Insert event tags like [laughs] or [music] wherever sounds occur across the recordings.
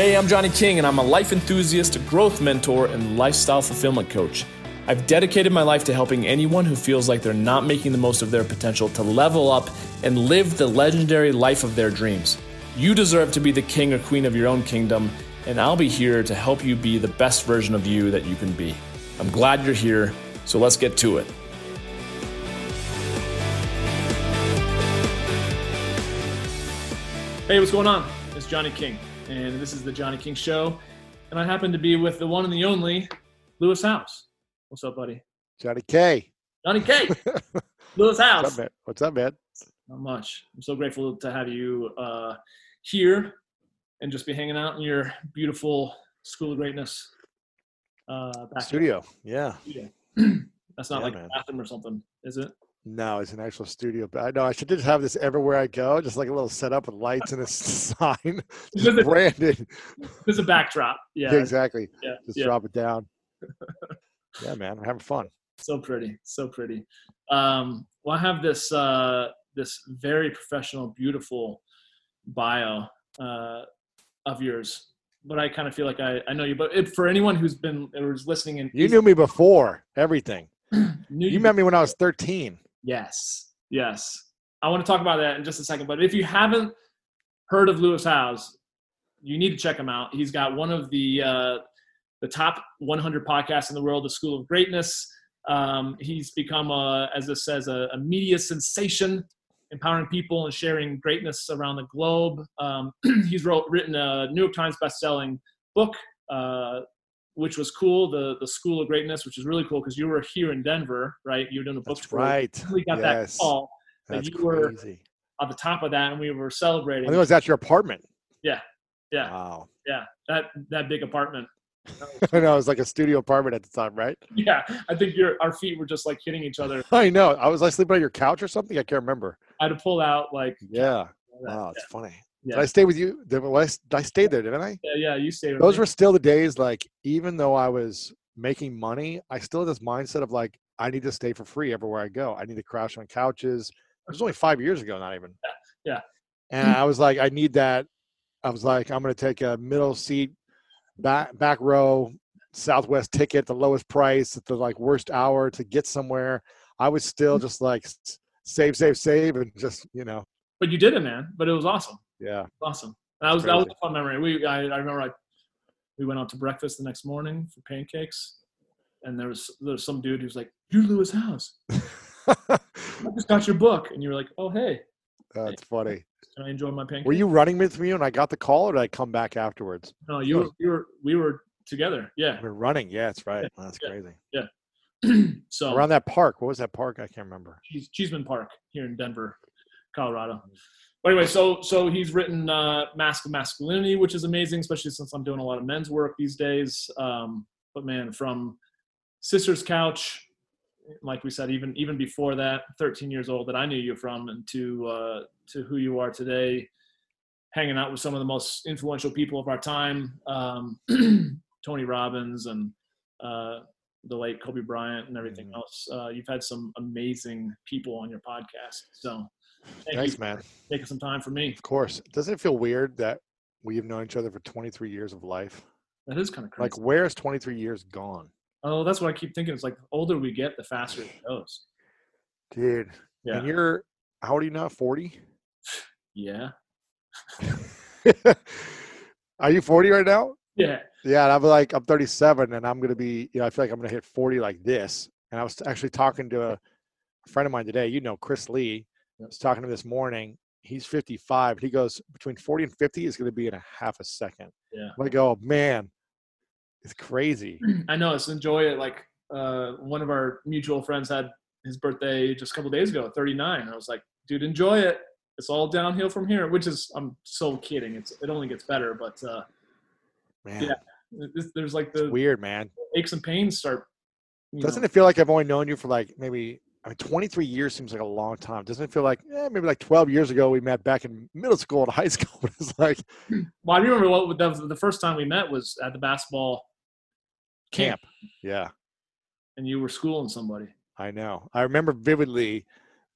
Hey, I'm Johnny King, and I'm a life enthusiast, growth mentor, and lifestyle fulfillment coach. I've dedicated my life to helping anyone who feels like they're not making the most of their potential to level up and live the legendary life of their dreams. You deserve to be the king or queen of your own kingdom, and I'll be here to help you be the best version of you that you can be. I'm glad you're here, so let's get to it. Hey, what's going on? It's Johnny King, and this is the Johnny King Show. And I happen to be with the one and the only Lewis Howes. What's up, buddy? Johnny K. Johnny K. [laughs] Lewis Howes. What's up, man? What's up, man? Not much. I'm so grateful to have you uh, here and just be hanging out in your beautiful School of Greatness uh, back Studio. Yeah. studio. [clears throat] That's not Yeah, like man. a bathroom or something, is it? No, it's an actual studio. But I know I should just have this everywhere I go, just like a little setup with lights and a [laughs] sign, [laughs] just branded. There's a backdrop. Yeah, Yeah, exactly. yeah, Just yeah. drop it down. [laughs] yeah, man, I'm having fun. so pretty, so pretty. Um, well, I have this uh, this very professional, beautiful bio uh, of yours, but I kind of feel like I, I know you. But it, for anyone who's been or is listening and You knew me before everything. [clears throat] knew You met me when I was 13. Yes, yes. I want to talk about that in just a second. But if you haven't heard of Lewis Howes, you need to check him out. He's got one of the uh, the top 100 podcasts in the world, the School of Greatness. Um, he's become, a, as it says, a, a media sensation, empowering people and sharing greatness around the globe. Um, [clears throat] he's wrote, written a New York Times best-selling book, uh, which was cool. The the School of Greatness, which is really cool because you were here in Denver, right? You were doing a book tour. right. We got Yes. that call that That's you were- crazy. at the top of that, and we were celebrating. I think it was at your apartment. Yeah, yeah. Wow. yeah, that that big apartment. [laughs] I know it was like a studio apartment at the time, right? [laughs] Yeah, I think your our feet were just like hitting each other. [laughs] I know. I was like sleeping on your couch or something. I can't remember. I had to pull out like Yeah. Wow, it's funny. Yeah. Did I stay with you? Did I, did I stay there? Didn't I? yeah, yeah. You stay. with those me. were still the days like even though i was making money i still had this mindset of like i need to stay for free everywhere i go i need to crash on couches it was only five years ago not even Yeah. yeah. and i was like i need that i was like i'm going to take a middle seat back back row southwest ticket the lowest price at the like worst hour to get somewhere i was still Mm. just like save save save and just you know But you did it, man. But it was awesome. Yeah Awesome. That was that was a fun memory. We I, I remember like we went out to breakfast the next morning for pancakes, and there was there was some dude who's like, "You're Lewis Howes. [laughs] I just got your book," and you were like, "Oh hey, that's funny can I enjoy my pancakes?" were you running with me when i got the call or did i come back afterwards No, you were, oh. you were we were together. Yeah. We're running. Yeah, that's right. That's Yeah. crazy. Yeah. [clears throat] so Around that park. What was that park? I can't remember. Cheeseman Park here in Denver, Colorado. But anyway, so so he's written uh, Mask of Masculinity, which is amazing, especially since I'm doing a lot of men's work these days. Um, but man, from Sister's Couch, like we said, even even before that, 13 years old that I knew you from, and to uh, to who you are today, hanging out with some of the most influential people of our time, um, [clears throat] Tony Robbins and uh, the late Kobe Bryant and everything Mhm. else. Uh, you've had some amazing people on your podcast. So thank Thanks, man. taking some time for me. Of course. Doesn't it feel weird that we've known each other for 23 years of life? That is kind of crazy. Like, where's 23 years gone? oh, that's what I keep thinking. It's like the older we get, the faster it goes. Dude. Yeah. And you're, how old are you now? 40? Yeah. [laughs] are you 40 right now? Yeah. Yeah. And I'm like, I'm 37 and I'm going to be, you know, I feel like I'm going to hit 40 like this. And I was actually talking to a friend of mine today, you know, Chris Lee. I was talking to him this morning. He's 55. He goes, between 40 and 50 is going to be in a half a second. Yeah. Like, oh, man, it's crazy. [clears throat] I know. It's enjoy it. Like uh, one of our mutual friends had his birthday just a couple days ago, 39. I was like, dude, enjoy it. It's all downhill from here, which is, I'm so kidding. It's, it only gets better, but uh, Man, Yeah. this- there's like the weird, man. aches and pains start. Doesn't know, it feel like I've only known you for like maybe I mean, 23 years seems like a long time. Doesn't it feel like, eh, maybe like 12 years ago we met back in middle school and [laughs] high school? [laughs] It's like Well, I remember what was the first time we met was at the basketball camp, camp. Yeah, and you were schooling somebody. I know. I remember vividly.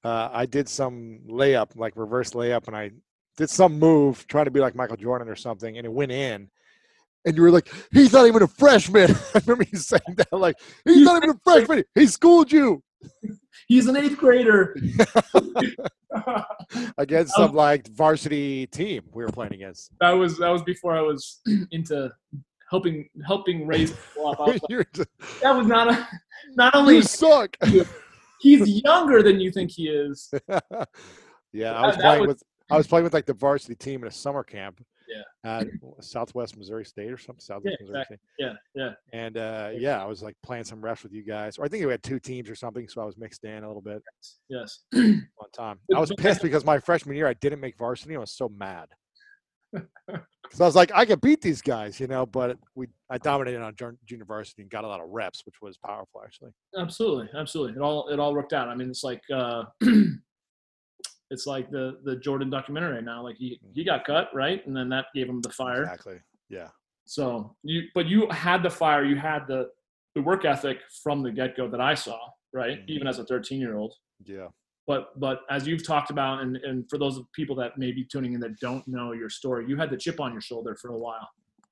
Uh, I did some layup, like reverse layup, and I did some move trying to be like Michael Jordan or something, and it went in. and you were like, "He's not even a freshman." [laughs] I remember you saying that, like, "He's not even a freshman. He schooled you." [laughs] He's an eighth grader. [laughs] against some like varsity team we were playing against. that was that was before I was [clears throat] into helping helping raise people up. Was [laughs] like, that was not a not only you suck. he's younger than you think he is. yeah, I was that playing was- with I was playing with like the varsity team in a summer camp. Yeah. Southwest Missouri State or something. Southwest Yeah, Missouri State. Yeah, yeah. And uh, yeah, I was like playing some refs with you guys. Or I think we had two teams or something, so I was mixed in a little bit Yes. [clears throat] one time. I was pissed because my freshman year I didn't make varsity. I was so mad. [laughs] Because I was like, I could beat these guys, you know, but we I dominated on junior varsity and got a lot of reps, which was powerful actually. Absolutely, absolutely. It all it all worked out. I mean, it's like uh, [clears throat] it's like the the Jordan documentary now. Like he he got cut right, and then that gave him the fire. Exactly. Yeah. So you, but you had the fire. You had the the work ethic from the get go that I saw. Right, Mhm. even as a 13 year old. Yeah. But but as you've talked about, and and for those people that may be tuning in that don't know your story, you had the chip on your shoulder for a while,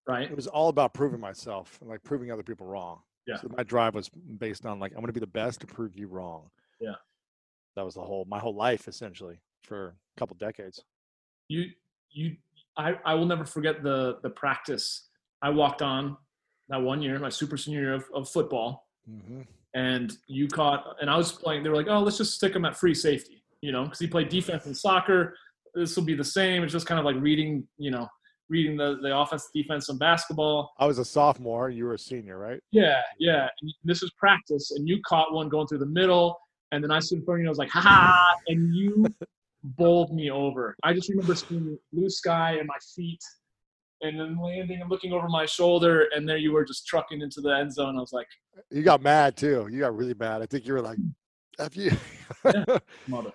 right? It was all about proving myself and like proving other people wrong. Yeah. So my drive was based on like I'm going to be the best to prove you wrong. Yeah. That was the whole my whole life essentially for a couple decades. you you I, I will never forget the the practice I walked on that one year, my super senior year of, of football, Mm-hmm. and you caught and I was playing. They were like, "Oh, let's just stick him at free safety," you know, because he played defense in soccer. This will be the same. It's just kind of like reading, you know, reading the the offense, defense, and basketball. I was a sophomore. You were a senior, right? Yeah, yeah. And this is practice, and you caught one going through the middle, and then I stood in front of you. and I was like, "Ha ha!" And you [laughs] bowled me over. I just remember seeing blue sky and my feet, and then landing and looking over my shoulder, and there you were just trucking into the end zone. I was like, You got mad too. You got really mad. I think you were like, hmm. "F you." [laughs] [laughs]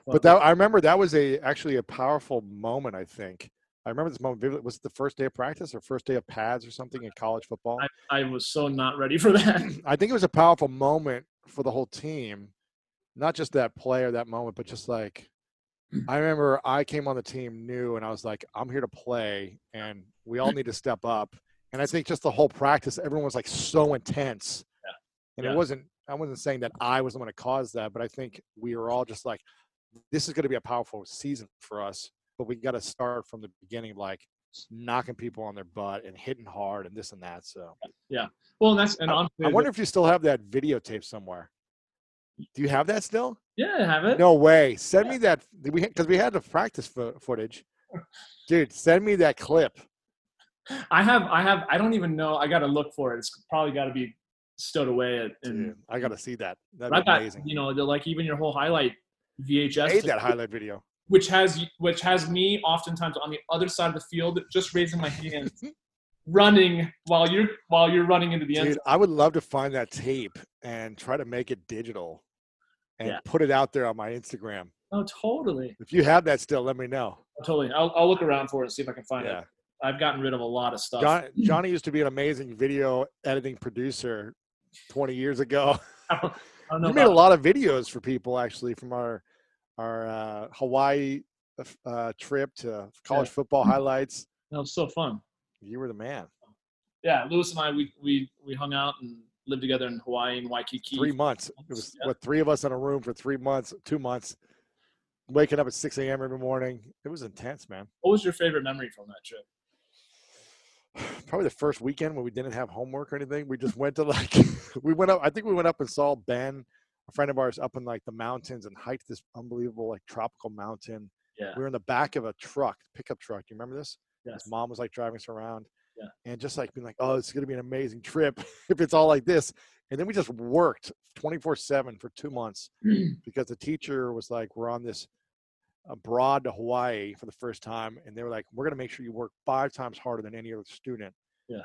But that I remember that was a actually a powerful moment. I think I remember this moment vividly. Was it the first day of practice or first day of pads or something in college football? I, I was so not ready for that. [clears throat] I think it was a powerful moment for the whole team, not just that player, that moment, but just like mm. I remember I came on the team new and I was like, I'm here to play and we all [laughs] need to step up. And I think just the whole practice, everyone was like so intense. Yeah. And Yeah. it wasn't, I wasn't saying that I was the one to cause that, but I think we were all just like, this is going to be a powerful season for us, but we got to start from the beginning, like knocking people on their butt and hitting hard and this and that. So yeah. well, and that's and I- honestly, I wonder if you still have that videotape somewhere. Do you have that still? yeah, I have it. No way. Send me that. We because we had the practice fo- footage, [laughs] dude. Send me that clip. I have, I have, I don't even know. I got to look for it. It's probably got to be stowed away at, in Dude, I got to see that. That'd got amazing. you know the, like even your whole highlight VHS, Made tape, that highlight video. [laughs] which has which has me oftentimes on the other side of the field, just raising my hands, [laughs] running while you're while you're running into the end. Dude, zone. I would love to find that tape and try to make it digital and Yeah. put it out there on my Instagram. Oh, totally, If you have that still, let me know. totally. I'll, I'll look around for it and see if I can find Yeah. it. I've gotten rid of a lot of stuff. John, [laughs] Johnny used to be an amazing video editing producer 20 years ago. [laughs] I don't, I don't know You made a lot of videos for people actually from our our uh, Hawaii uh, trip to college football [laughs] highlights. That was so fun. You were the man. Yeah, Lewis and I we we we hung out and lived together in Hawaii and Waikiki. Three months. It was Yeah. what three of us in a room for three months, two months, waking up at 6 a.m. every morning. It was intense, man. What was your favorite memory from that trip? [sighs] Probably the first weekend when we didn't have homework or anything. We just went to like [laughs] we went up. I think we went up and saw Ben, a friend of ours, up in like the mountains and hiked this unbelievable like tropical mountain. Yeah. We were in the back of a truck, pickup truck. Do you remember this? Yes. His mom was like driving us around. Yeah. And just like being like, oh, it's gonna be an amazing trip [laughs] if it's all like this. And then we just worked 24-7 for two months [clears throat] because the teacher was like, we're on this abroad to Hawaii for the first time, and they were like, we're gonna make sure you work five times harder than any other student. Yeah.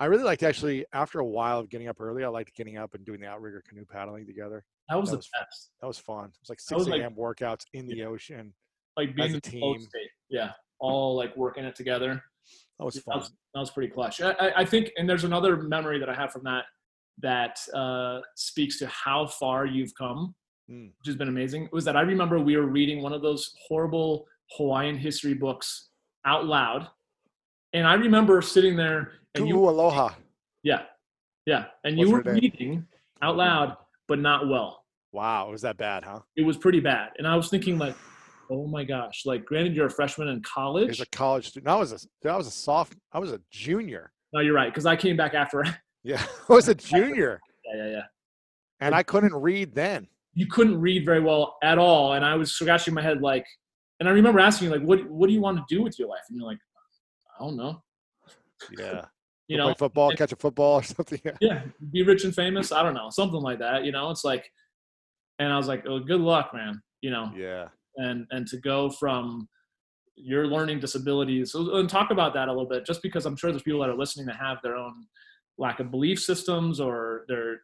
I really liked actually after a while of getting up early, I liked getting up and doing the outrigger canoe paddling together. That was That the was best. That was fun. It was like 6 was like- a.m. workouts in the ocean. Like being As a in the flow team. state. Yeah, all like working it together. That was that fun. was, that was pretty clutch. I, I- I think, and there's another memory that I have from that that uh, speaks to how far you've come, Mm. which has been amazing. Was that I remember we were reading one of those horrible Hawaiian history books out loud, and I remember sitting there and you aloha. yeah yeah and What's you were reading out loud but not well Wow, was that bad, huh? it was pretty bad and i was thinking like oh my gosh like granted you're a freshman in As college a college student, I was a, I was a soft, I was a junior. no you're right because i came back after [laughs] yeah [laughs] Yeah, I was a junior, yeah yeah yeah. and I couldn't read then. you couldn't read very well at all and i was scratching my head like and i remember asking you like what what do you want to do with your life and you're like i don't know Yeah, [laughs] you know play football, catch a football or something. yeah, be rich and famous. I don't know, something like that. You know, it's like, and I was like, oh, good luck, man. You know, Yeah, and and to go from your learning disabilities so, and talk about that a little bit, just because I'm sure there's people that are listening that have their own lack of belief systems or their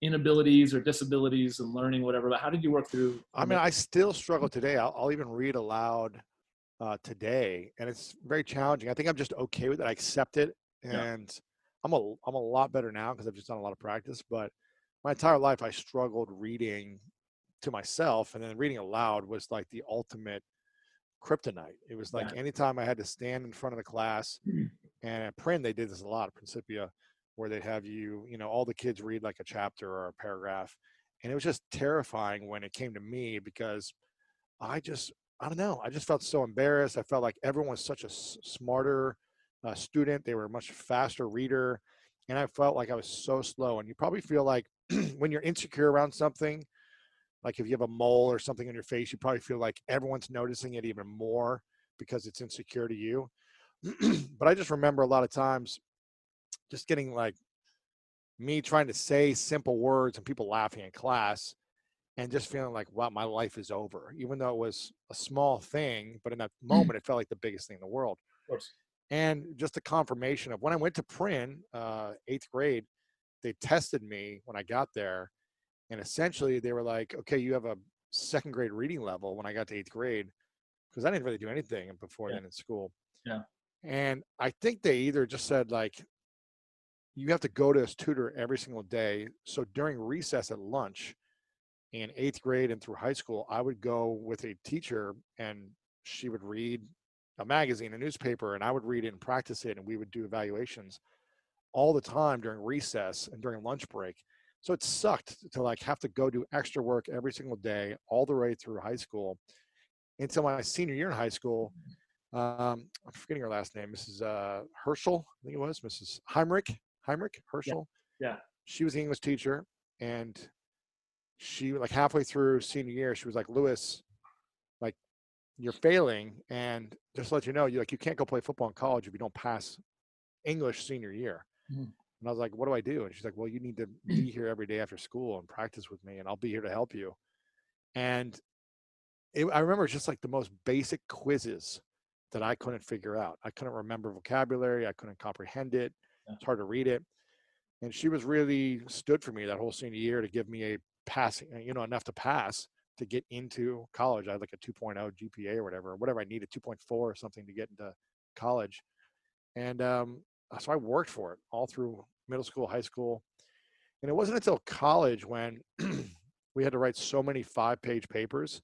inabilities or disabilities and learning whatever. But how did you work through? I mean, I still struggle today. I'll, I'll even read aloud uh, today, and it's very challenging. I think I'm just okay with it. I accept it, Yeah. and I'm a I'm a lot better now because I've just done a lot of practice. But my entire life, I struggled reading to myself, and then reading aloud was like the ultimate kryptonite. It was like Yeah. anytime I had to stand in front of the class, Mhm. and at Prin they did this a lot at Principia, where they'd have you, you know, all the kids read like a chapter or a paragraph, and it was just terrifying when it came to me because I just I don't know. I just felt so embarrassed. I felt like everyone was such a s- smarter uh, student. They were a much faster reader, and I felt like I was so slow. And you probably feel like [clears throat] when you're insecure around something, like if you have a mole or something on your face, you probably feel like everyone's noticing it even more because it's insecure to you. [clears throat] but I just remember a lot of times just getting like me trying to say simple words and people laughing in class and just feeling like wow my life is over even though it was a small thing but in that moment it felt like the biggest thing in the world. And just a confirmation of when i went to prin uh, eighth grade they tested me when i got there and essentially they were like okay you have a second grade reading level when i got to eighth grade because i didn't really do anything before Yeah. then in school Yeah. and i think they either just said like you have to go to this tutor every single day so during recess at lunch in eighth grade and through high school, I would go with a teacher and she would read a magazine, a newspaper, and I would read it and practice it. And we would do evaluations all the time during recess and during lunch break. So it sucked to like have to go do extra work every single day, all the way through high school until my senior year in high school. Um, I'm forgetting her last name, Mrs. Uh, Herschel, I think it was Mrs. Heinrich, Heinrich Herschel. yeah. She was the English teacher, and she like halfway through senior year, she was like, Lewis, like you're failing, and just to let you know, you like you can't go play football in college if you don't pass English senior year. Mhm. And I was like, what do I do? And she's like, well, you need to be [clears throat] here every day after school and practice with me, and I'll be here to help you. And it, I remember just like the most basic quizzes that I couldn't figure out. I couldn't remember vocabulary. I couldn't comprehend it. Yeah. It's hard to read it. And she was really stood for me that whole senior year to give me a passing, you know, enough to pass to get into college. I had like a 2.0 GPA or whatever, whatever I needed, 2.4 or something to get into college. And um, Uh, so I worked for it all through middle school, high school. And it wasn't until college when [clears throat] we had to write so many five page papers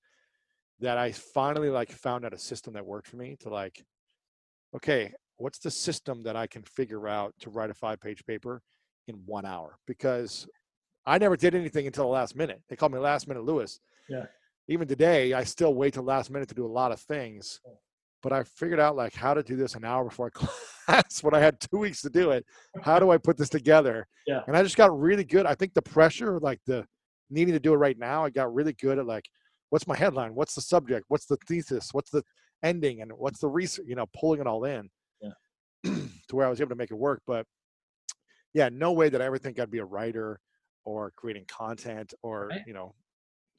that I finally like found out a system that worked for me to like, okay, what's the system that I can figure out to write a five page paper in one hour? Because I never did anything until the last minute. They called me last minute Lewis. Yeah. Even today, I still wait till last minute to do a lot of things. But I figured out like how to do this an hour before [laughs] class when I had two weeks to do it. How do I put this together? Yeah. And I just got really good. I think the pressure, like the needing to do it right now, I got really good at like, what's my headline? What's the subject? What's the thesis? What's the ending? And what's the research? You know, pulling it all in. Yeah. [clears throat] to where I was able to make it work. But yeah, no way that I ever think I'd be a writer or creating content or Right. you know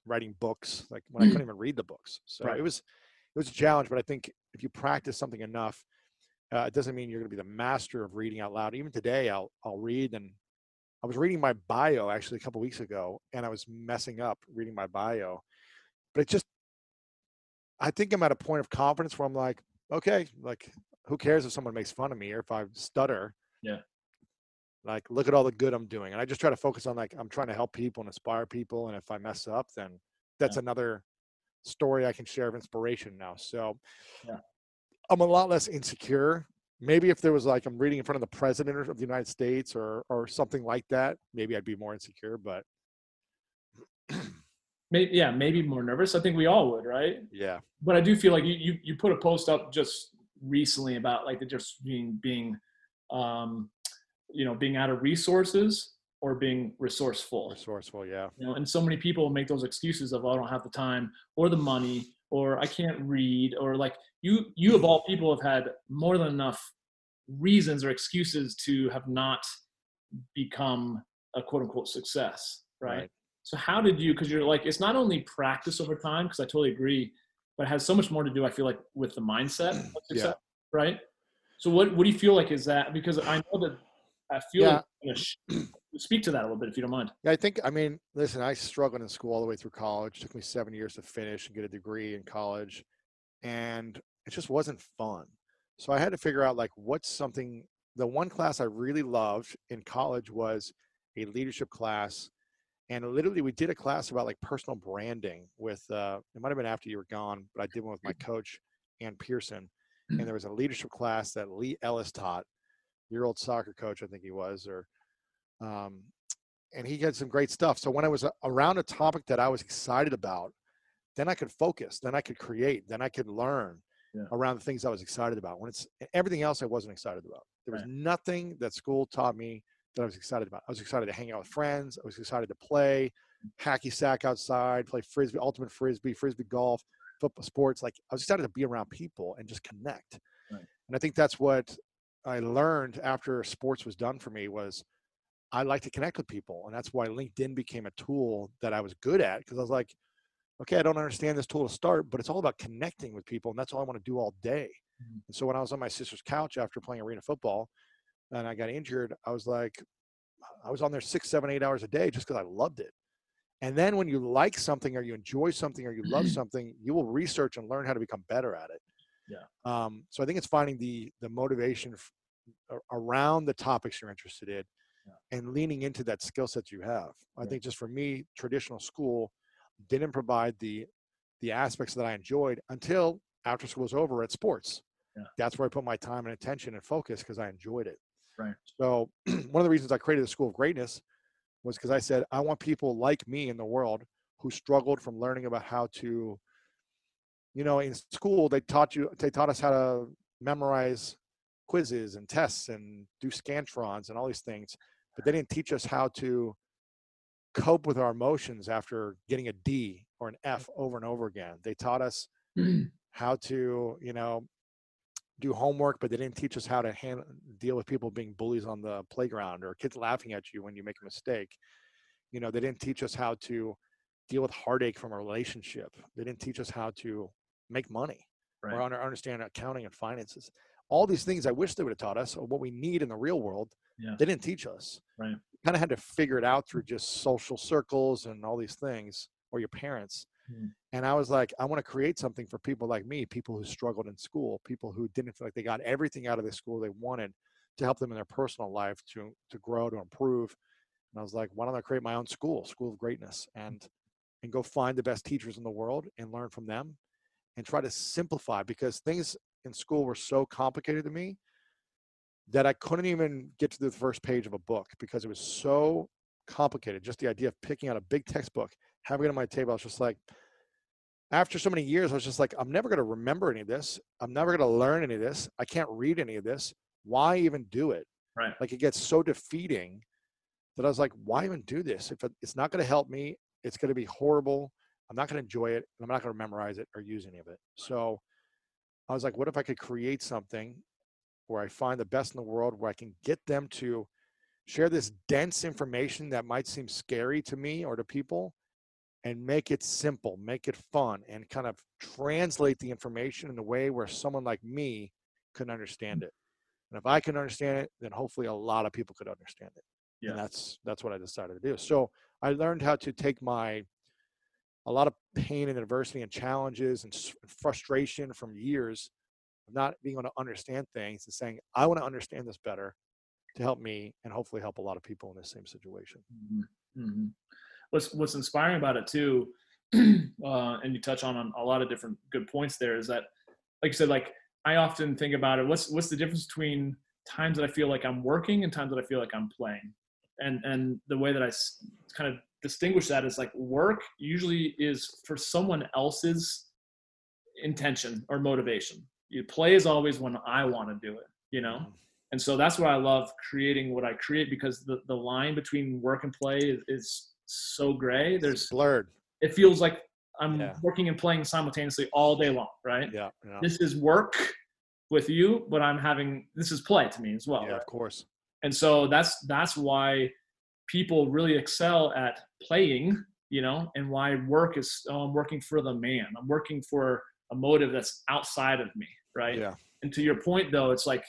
writing books like when I couldn't [clears throat] even read the books. So Right. it was it was a challenge. But I think if you practice something enough, uh, it doesn't mean you're going to be the master of reading out loud. Even today, I'll I'll read and I was reading my bio actually a couple weeks ago, and I was messing up reading my bio, but it just I think I'm at a point of confidence where I'm like, okay, like who cares if someone makes fun of me or if I stutter? Yeah. Like, look at all the good I'm doing. And I just try to focus on like, I'm trying to help people and inspire people. And if I mess up, then that's another story I can share of inspiration now. So Yeah. I'm a lot less insecure maybe if there was like I'm reading in front of the president of the United States or or something like that, maybe I'd be more insecure. But maybe yeah, maybe more nervous. I think we all would, right? yeah, But I do feel like you you, you put a post up just recently about like the just being being um you know being out of resources or being resourceful resourceful. Yeah, you know and so many people make those excuses of oh, i don't have the time or the money or i can't read or like you you of all people have had more than enough reasons or excuses to have not become a quote unquote success right, Right. so how did you because you're like it's not only practice over time because i totally agree but it has so much more to do i feel like with the mindset of [clears throat] Yeah. right so what what do you feel like is that because i know that i feel Yeah. like you're gonna sh- speak to that a little bit if you don't mind Yeah, I think. I mean, listen, I struggled in school all the way through college. It took me seven years to finish and get a degree in college, and it just wasn't fun. So I had to figure out like what's something. The one class I really loved in college was a leadership class, and literally we did a class about like personal branding with. Uh, it might have been after you were gone, but I did one with my coach, Ann Pearson, and there was a leadership class that Lee Ellis taught, your old soccer coach, I think he was, or um, and he had some great stuff. So when I was around a topic that I was excited about, then I could focus, then I could create, then I could learn Yeah. around the things I was excited about. When it's everything else I wasn't excited about. There was Right. nothing that school taught me that I was excited about. I was excited to hang out with friends. I was excited to play hacky sack outside, play frisbee, ultimate frisbee, frisbee golf, football, sports. Like I was excited to be around people and just connect. Right. And I think that's what I learned after sports was done for me was I like to connect with people. And that's why LinkedIn became a tool that I was good at because I was like, okay, I don't understand this tool to start, but it's all about connecting with people. And that's all I want to do all day. Mhm. And so when I was on my sister's couch after playing arena football and I got injured, I was like, I was on there six, seven, eight hours a day just because I loved it. And then when you like something or you enjoy something or you love [clears throat] something, you will research and learn how to become better at it. Yeah. Um, so I think it's finding the the motivation f- around the topics you're interested in Yeah. and leaning into that skill set you have. I Right. think just for me, traditional school didn't provide the the aspects that I enjoyed until after school was over at sports. Yeah. That's where I put my time and attention and focus because I enjoyed it. Right. So [clears throat] one of the reasons I created the School of Greatness was because I said I want people like me in the world who struggled from learning about how to, you know, in school they taught you they taught us how to memorize quizzes and tests and do scantrons and all these things, but they didn't teach us how to cope with our emotions after getting a D or an F over and over again. They taught us mm. how to, you know, do homework, but they didn't teach us how to handle, deal with people being bullies on the playground or kids laughing at you when you make a mistake. You know, they didn't teach us how to deal with heartache from a relationship. They didn't teach us how to make money or Right. under, understand accounting and finances. All these things I wish they would have taught us, or what we need in the real world, Yeah. they didn't teach us. Right. Kind of had to figure it out through just social circles and all these things, or your parents. Mm. And I was like, I want to create something for people like me, people who struggled in school, people who didn't feel like they got everything out of the school they wanted to help them in their personal life to to grow, to improve. And I was like, why don't I create my own school, School of Greatness, and and go find the best teachers in the world and learn from them and try to simplify because things in school were so complicated to me that I couldn't even get to the first page of a book because it was so complicated. Just the idea of picking out a big textbook, having it on my table, I was just like, after so many years, I was just like, I'm never going to remember any of this. I'm never going to learn any of this. I can't read any of this. Why even do it? Right. Like it gets so defeating that I was like, why even do this? If it's not going to help me, it's going to be horrible. I'm not going to enjoy it. And I'm not going to memorize it or use any of it. So I was like, what if I could create something where I find the best in the world, where I can get them to share this dense information that might seem scary to me or to people and make it simple, make it fun, and kind of translate the information in a way where someone like me can understand it. And if I can understand it, then hopefully a lot of people could understand it. Yeah. And that's that's what I decided to do. So I learned how to take my a lot of pain and adversity and challenges and frustration from years of not being able to understand things and saying, I want to understand this better to help me and hopefully help a lot of people in the same situation. hmm What's What's inspiring about it too, [clears throat] uh, and you touch on, on a lot of different good points there, is that, like you said, like I often think about it. What's what's the difference between times that I feel like I'm working and times that I feel like I'm playing? And and the way that I kind of distinguish that is like work usually is for someone else's intention or motivation. You play is always when I want to do it, you know? Mm-hmm. And so that's why I love creating what I create because the, the line between work and play is, is so gray. There's it's blurred. It feels like I'm yeah. working and playing simultaneously all day long, right? Yeah, yeah. This is work with you, but I'm having this is play to me as well. Yeah, right? of course. And so that's that's why people really excel at playing, you know, and why work is oh, I'm working for the man. I'm working for a motive that's outside of me, right? Yeah. And to your point though, it's like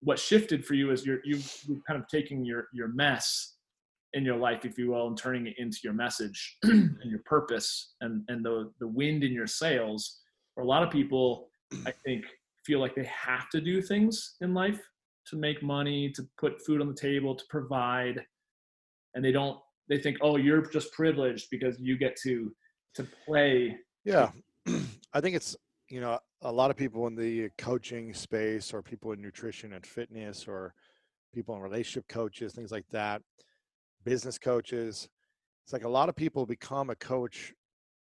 what shifted for you is you're you've, you've kind of taking your your mess in your life, if you will, and turning it into your message [clears throat] and your purpose and and the the wind in your sails. For a lot of people, I think feel like they have to do things in life to make money, to put food on the table, to provide, and they don't. They think, oh, you're just privileged because you get to to play. Yeah, [clears throat] I think it's you know a lot of people in the coaching space or people in nutrition and fitness or people in relationship coaches things like that business coaches it's like a lot of people become a coach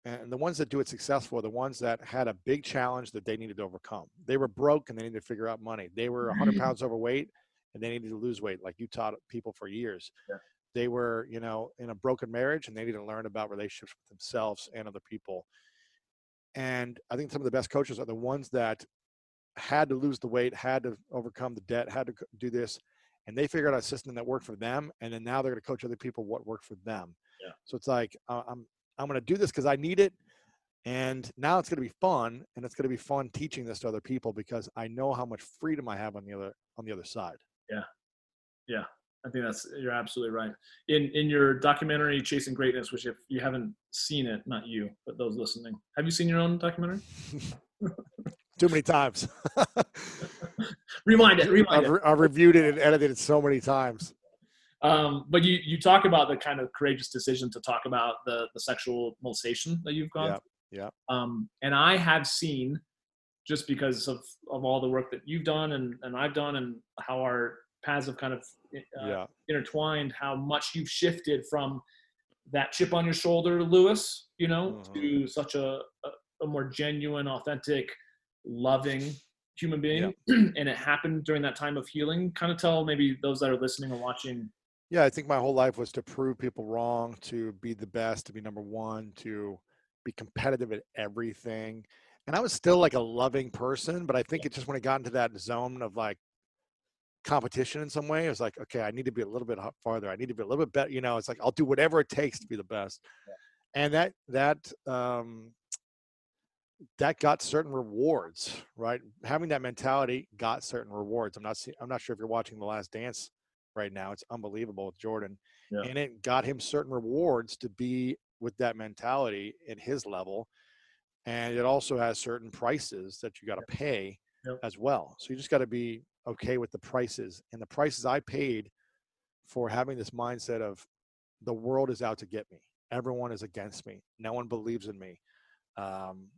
and the ones that do it successful are the ones that had a big challenge that they needed to overcome they were broke and they needed to figure out money they were 100 mm-hmm. pounds overweight and they needed to lose weight like you taught people for years yeah. they were you know in a broken marriage and they needed to learn about relationships with themselves and other people and I think some of the best coaches are the ones that had to lose the weight, had to overcome the debt, had to do this, and they figured out a system that worked for them. And then now they're going to coach other people what worked for them. Yeah. So it's like uh, I'm I'm going to do this because I need it, and now it's going to be fun, and it's going to be fun teaching this to other people because I know how much freedom I have on the other on the other side. Yeah, yeah. I think that's you're absolutely right. In in your documentary Chasing Greatness, which if you haven't seen it, not you, but those listening, have you seen your own documentary? [laughs] Too many times. [laughs] Remind it. Remind I've, it. I've reviewed it and edited it so many times. Um, but you you talk about the kind of courageous decision to talk about the the sexual molestation that you've gone. Yeah. Yeah. Um, and I have seen just because of, of all the work that you've done and, and I've done and how our paths have kind of uh, yeah. intertwined how much you've shifted from that chip on your shoulder lewis you know uh-huh. to such a, a, a, more genuine authentic loving human being yeah. [clears throat] and it happened during that time of healing kind of tell maybe those that are listening or watching yeah i think my whole life was to prove people wrong to be the best to be number one to be competitive at everything and i was still like a loving person but i think yeah. it just when it got into that zone of like competition in some way. It was like, okay, I need to be a little bit farther. I need to be a little bit better. You know, it's like I'll do whatever it takes to be the best. Yeah. And that that um, that got certain rewards, right? Having that mentality got certain rewards. I'm not I'm not sure if you're watching The Last Dance right now. It's unbelievable with Jordan, yeah. and it got him certain rewards to be with that mentality at his level. And it also has certain prices that you got to pay yep. as well. So you just got to be okay with the prices and the prices I paid for having this mindset of the world is out to get me. Everyone is against me. No one believes in me. Um,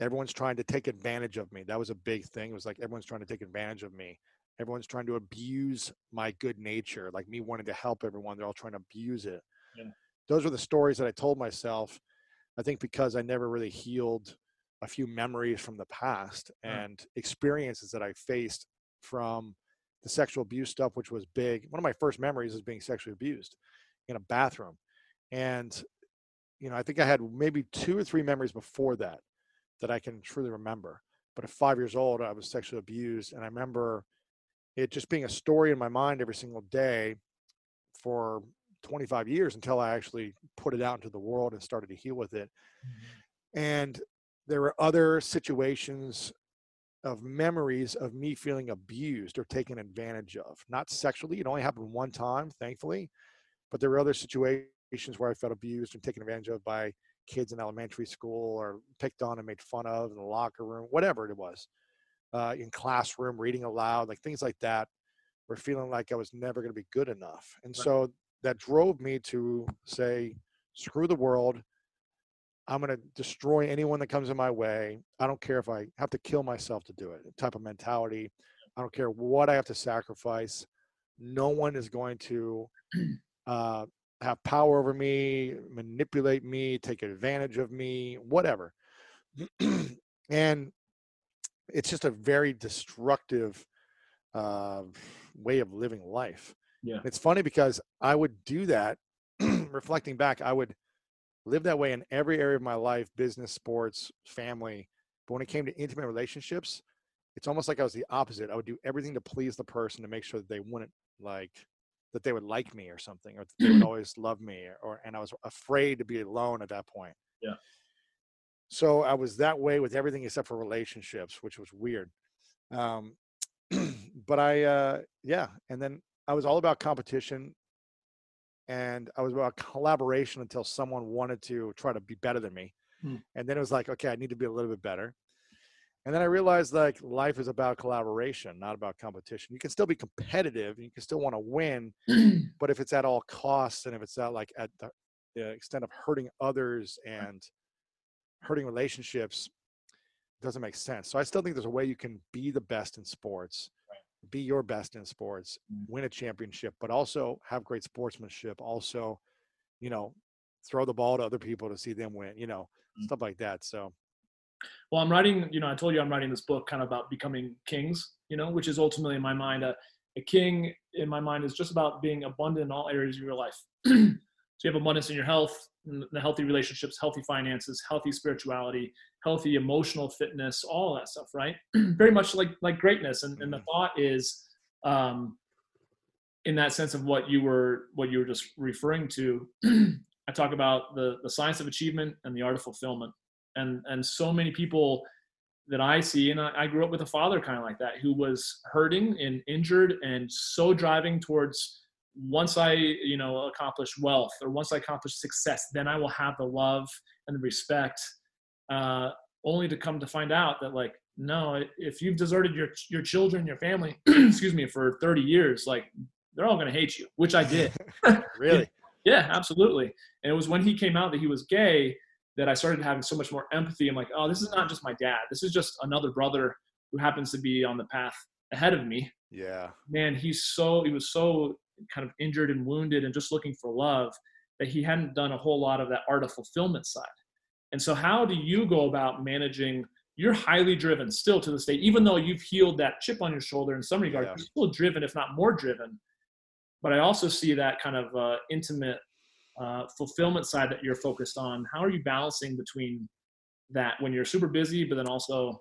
everyone's trying to take advantage of me. That was a big thing. It was like everyone's trying to take advantage of me. Everyone's trying to abuse my good nature, like me wanting to help everyone. They're all trying to abuse it. Yeah. Those were the stories that I told myself. I think because I never really healed a few memories from the past uh-huh. and experiences that I faced from the sexual abuse stuff, which was big. One of my first memories is being sexually abused in a bathroom. And, you know, I think I had maybe two or three memories before that that I can truly remember. But at five years old, I was sexually abused. And I remember it just being a story in my mind every single day for 25 years until I actually put it out into the world and started to heal with it. Mm-hmm. And there were other situations of memories of me feeling abused or taken advantage of. Not sexually, it only happened one time, thankfully, but there were other situations where I felt abused and taken advantage of by kids in elementary school or picked on and made fun of in the locker room, whatever it was, uh, in classroom, reading aloud, like things like that, were feeling like I was never going to be good enough. And so that drove me to say, screw the world. I'm going to destroy anyone that comes in my way. I don't care if I have to kill myself to do it. Type of mentality. I don't care what I have to sacrifice. No one is going to [clears throat] uh, have power over me, manipulate me, take advantage of me, whatever. [clears throat] and it's just a very destructive uh, way of living life. Yeah. It's funny because I would do that. [clears throat] reflecting back, I would live that way in every area of my life business, sports, family. But when it came to intimate relationships, it's almost like I was the opposite. I would do everything to please the person to make sure that they wouldn't like that they would like me or something, or they would [clears throat] always love me, or and I was afraid to be alone at that point. Yeah. So I was that way with everything except for relationships, which was weird. Um, [clears throat] but I, uh, yeah, and then I was all about competition, and I was about collaboration until someone wanted to try to be better than me, Hmm. and then it was like, okay, I need to be a little bit better. And then I realized like life is about collaboration, not about competition. You can still be competitive, and you can still want to win, [clears throat] but if it's at all costs and if it's at like at the, the extent of hurting others and hurting relationships, doesn't make sense. So I still think there's a way you can be the best in sports, be your best in sports, Mm. win a championship, but also have great sportsmanship. Also, you know, throw the ball to other people to see them win. You know, Mm. stuff like that. So Well, I'm writing, you know, I told you I'm writing this book kind of about becoming kings, you know, which is ultimately in my mind, a, a king in my mind is just about being abundant in all areas of your life. [clears throat] so you have abundance in your health, healthy relationships, healthy finances, healthy spirituality, healthy emotional fitness, all that stuff, right? [clears throat] Very much like like greatness. And, and the thought is um, in that sense of what you were what you were just referring to, [clears throat] I talk about the the science of achievement and the art of fulfillment and and so many people that I see, and I, I grew up with a father kind of like that, who was hurting and injured, and so driving towards once I you know accomplish wealth or once I accomplish success, then I will have the love and the respect, uh, only to come to find out that like no, if you've deserted your your children, your family, [clears throat] excuse me, for 30 years, like they're all going to hate you, which I did. [laughs] [laughs] really, Yeah, absolutely. And it was when he came out that he was gay that I started having so much more empathy. I'm like, oh, this is not just my dad. This is just another brother who happens to be on the path ahead of me. yeah, Man, he's so he was so kind of injured and wounded and just looking for love that he hadn't done a whole lot of that art of fulfillment side. And so how do you go about managing you're highly driven still to this day, even though you've healed that chip on your shoulder in some regard, Yeah. you're still driven, if not more driven. But I also see that kind of uh, intimate uh, fulfillment side that you're focused on. How are you balancing between that when you're super busy, but then also,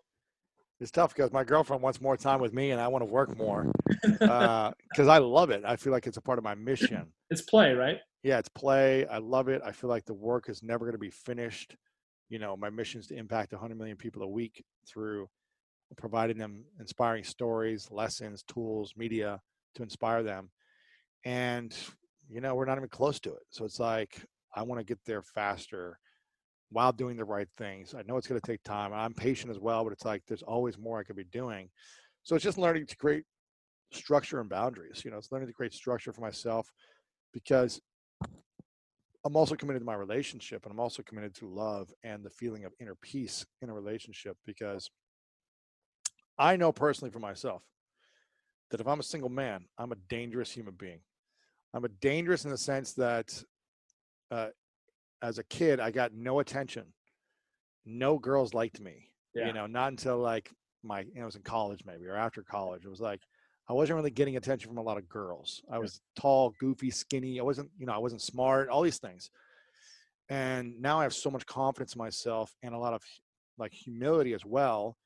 it's tough because my girlfriend wants more time with me, and I want to work more [laughs] uh, because I love it. I feel like it's a part of my mission. it's play, right? yeah, it's play. I love it. I feel like the work is never going to be finished. You know, my mission is to impact 100 million people a week through providing them inspiring stories, lessons, tools, media to inspire them. And, you know, we're not even close to it. So it's like, I want to get there faster while doing the right things. I know it's going to take time. I'm patient as well, but it's like there's always more I could be doing. So it's just learning to create structure and boundaries. You know, it's learning to create structure for myself because I'm also committed to my relationship and I'm also committed to love and the feeling of inner peace in a relationship because I know personally for myself that if I'm a single man, I'm a dangerous human being. I'm a dangerous in the sense that uh, as a kid, I got no attention. No girls liked me. Yeah. You know, not until like my, you know, I was in college maybe or after college. It was like, I wasn't really getting attention from a lot of girls. I was tall, goofy, skinny. I wasn't, you know, I wasn't smart, all these things. And now I have so much confidence in myself and a lot of like humility as well.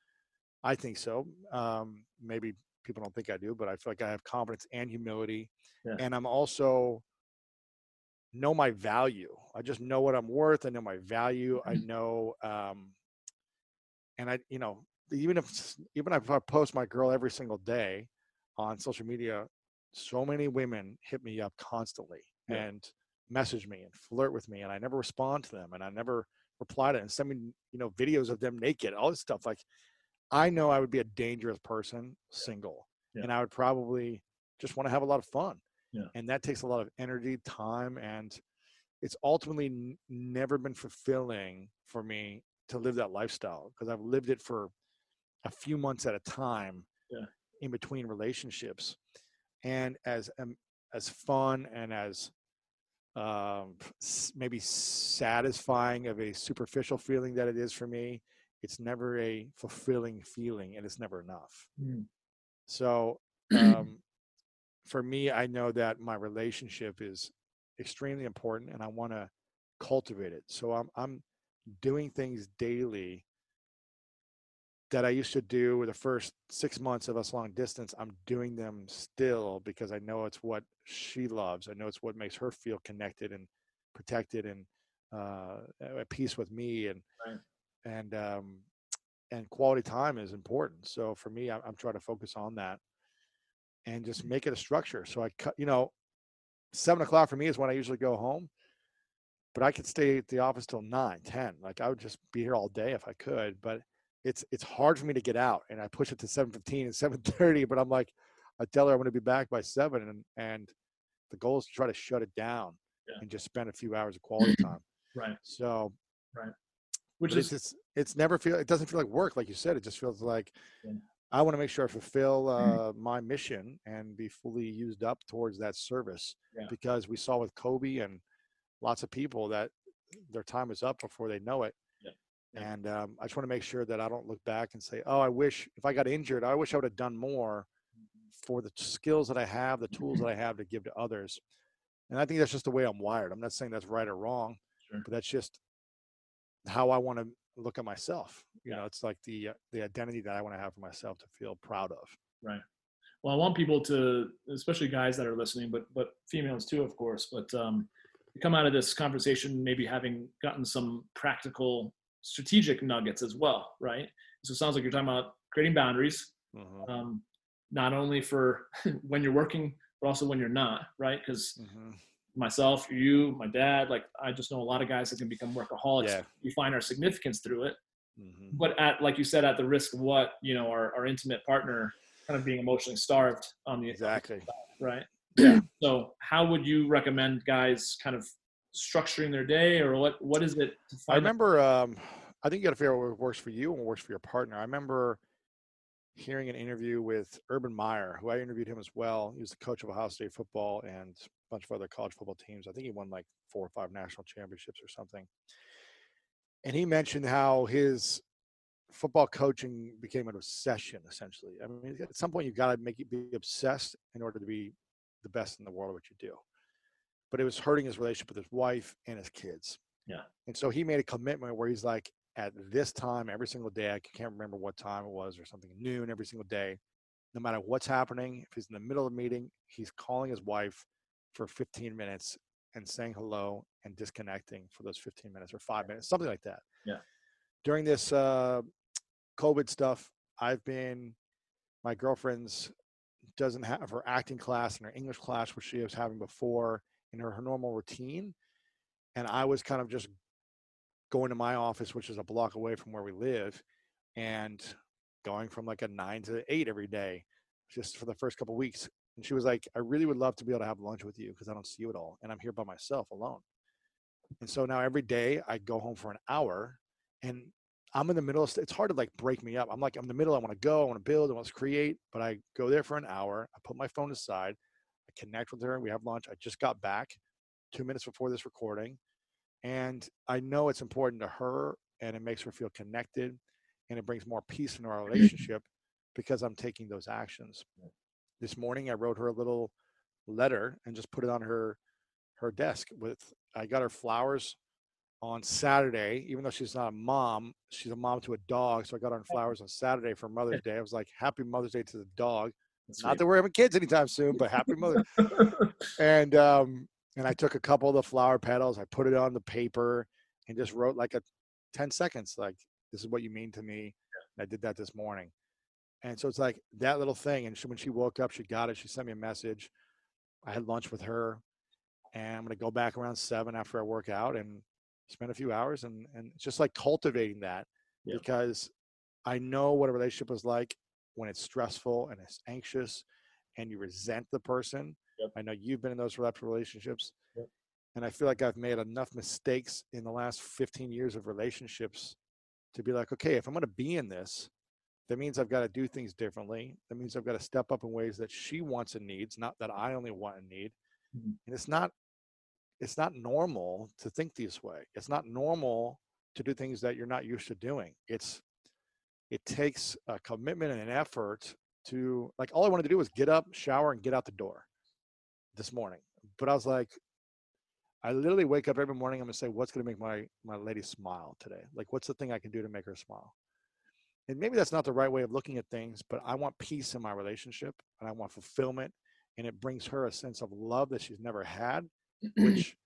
I think so. Um, maybe people don't think I do, but I feel like I have confidence and humility. Yeah. And I'm also know my value. I just know what I'm worth. I know my value. I know, um, and I, you know, even if even if I post my girl every single day on social media, so many women hit me up constantly Yeah. and message me and flirt with me, and I never respond to them, and I never reply to and send me, you know, videos of them naked, all this stuff. Like, I know I would be a dangerous person single, Yeah. and I would probably just want to have a lot of fun. Yeah. And that takes a lot of energy, time, and it's ultimately n- never been fulfilling for me to live that lifestyle because I've lived it for a few months at a time Yeah. in between relationships. And as um, as fun and as um, maybe satisfying of a superficial feeling that it is for me, it's never a fulfilling feeling and it's never enough. Mm. So [clears throat] um, for me, I know that my relationship is extremely important and I want to cultivate it. So I'm I'm doing things daily that I used to do with the first six months of us long distance. I'm doing them still because I know it's what she loves. I know it's what makes her feel connected and protected and uh, at peace with me and Right. and um, and quality time is important. So for me, I'm, I'm trying to focus on that and just make it a structure. So I cut, you know, seven o'clock for me is when I usually go home, but I could stay at the office till nine, 10. Like I would just be here all day if I could, but it's, it's hard for me to get out and I push it to 715 and [laughs] 730, but I'm like, I tell her I'm going to be back by seven and, and the goal is to try to shut it down Yeah. and just spend a few hours of quality time. [clears throat] Right. So, right. Which is it's, it's, it's never feel, it doesn't feel like work. Like you said, it just feels like Yeah. I want to make sure I fulfill uh, my mission and be fully used up towards that service Yeah. because we saw with Kobe and lots of people that their time is up before they know it. Yeah. Yeah. And um, I just want to make sure that I don't look back and say, "Oh, I wish if I got injured, I wish I would have done more for the skills that I have, the tools that [clears throat] I have to give to others." And I think that's just the way I'm wired. I'm not saying that's right or wrong, Sure. but that's just how I want to look at myself. You Yeah. know, it's like the uh, the identity that I want to have for myself to feel proud of. Right. Well, I want people to, especially guys that are listening, but but females too, of course. But um, come out of this conversation maybe having gotten some practical, strategic nuggets as well, right? So it sounds like you're talking about creating boundaries, Mhm. um, not only for [laughs] when you're working, but also when you're not, right? Because Mhm. Myself, you, my dad, like I just know a lot of guys that can become workaholics. Yeah. We find our significance through it, Mhm. but at like you said, at the risk of what you know, our, our intimate partner kind of being emotionally starved on the Exactly. right? Yeah. So how would you recommend guys kind of structuring their day, or what what is it to I remember. Um, I think you got to figure out what works for you and what works for your partner. I remember hearing an interview with Urban Meyer, who I interviewed him as well. He was the coach of Ohio State football and bunch of other college football teams. I think he won like four or five national championships or something. And he mentioned how his football coaching became an obsession, essentially. I mean, at some point, you've got to make it be obsessed in order to be the best in the world at what you do. But it was hurting his relationship with his wife and his kids. Yeah. And so he made a commitment where he's like, at this time every single day, I can't remember what time it was or something, noon every single day, no matter what's happening. If he's in the middle of a meeting, he's calling his wife for 15 minutes and saying hello and disconnecting for those 15 minutes or five minutes, something like that. Yeah. During this uh, COVID stuff, I've been, my girlfriend's doesn't have her acting class and her English class, which she was having before in her, her normal routine. And I was kind of just going to my office, which is a block away from where we live, and going from like a nine to eight every day, just for the first couple weeks. And she was like, I really would love to be able to have lunch with you because I don't see you at all. And I'm here by myself alone. And so now every day I go home for an hour and I'm in the middle of it's hard to like break me up. I'm like, I'm in the middle, I want to go, I want to build, I want to create, but I go there for an hour, I put my phone aside, I connect with her, and we have lunch. I just got back two minutes before this recording. And I know it's important to her and it makes her feel connected and it brings more peace in our [clears throat] relationship because I'm taking those actions. This morning I wrote her a little letter and just put it on her her desk with I got her flowers on Saturday, even though she's not a mom, she's a mom to a dog. So I got her flowers on Saturday for Mother's [laughs] Day. I was like, Happy Mother's Day to the dog. That's Not that we're having kids anytime soon, but happy Mother's [laughs] sweet. and um and i took a couple of the flower petals i put it on the paper and just wrote like a 10 seconds like this is what you mean to me and i did that this morning and so it's like that little thing and she, when she woke up she got it she sent me a message i had lunch with her and i'm going to go back around seven after i work out and spend a few hours and and it's just like cultivating that Yeah. because i know what a relationship is like when it's stressful and it's anxious and you resent the person Yep. I know you've been in those relationships. Yep. And I feel like I've made enough mistakes in the last 15 years of relationships to be like, okay, if I'm going to be in this, that means I've got to do things differently. That means I've got to step up in ways that she wants and needs, not that I only want and need. Mhm. And it's not it's not normal to think this way. It's not normal to do things that you're not used to doing. It's it takes a commitment and an effort to like all I wanted to do was get up, shower, and get out the door this morning. But I was like, I literally wake up every morning. I'm gonna say, what's gonna make my my lady smile today? Like, what's the thing I can do to make her smile? And maybe that's not the right way of looking at things, but I want peace in my relationship and I want fulfillment. And it brings her a sense of love that she's never had, [clears throat] which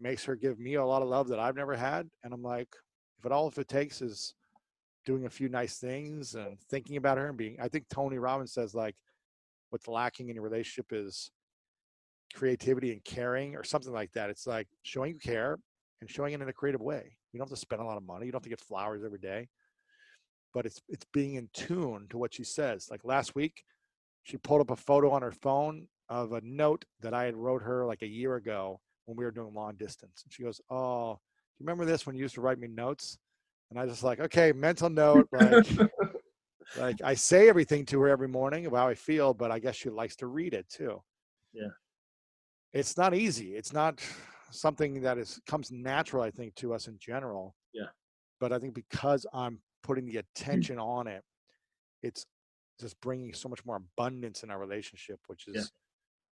makes her give me a lot of love that I've never had. And I'm like, if it all if it takes is doing a few nice things and thinking about her and being I think Tony Robbins says like what's lacking in your relationship is creativity and caring or something like that. It's like showing you care and showing it in a creative way. You don't have to spend a lot of money. You don't have to get flowers every day. But it's it's being in tune to what she says. Like last week, she pulled up a photo on her phone of a note that I had wrote her like a year ago when we were doing long distance. And she goes, Oh, do you remember this when you used to write me notes? And I was just like, okay, mental note. Like, [laughs] like I say everything to her every morning of how I feel, but I guess she likes to read it too. Yeah. It's not easy. It's not something that is comes natural, I think, to us in general. Yeah. But I think because I'm putting the attention on it, it's just bringing so much more abundance in our relationship, which is Yeah.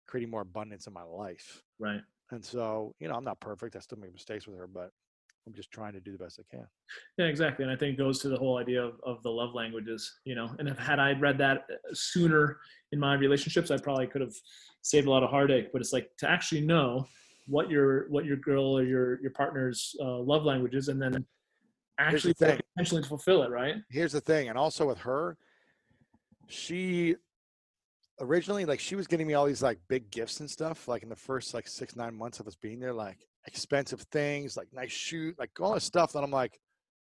creating more abundance in my life. Right. And so, you know, I'm not perfect. I still make mistakes with her, but I'm just trying to do the best I can. Yeah, exactly. And I think it goes to the whole idea of, of the love languages, you know, and if had I read that uh, sooner in my relationships, I probably could have saved a lot of heartache, but it's like to actually know what your, what your girl or your, your partner's uh, love language is, and then actually potentially fulfill it. Right. here's the thing and also with her she originally like she was getting me all these like big gifts and stuff like in the first like six nine months of us being there like expensive things like nice shoot like all this stuff that i'm like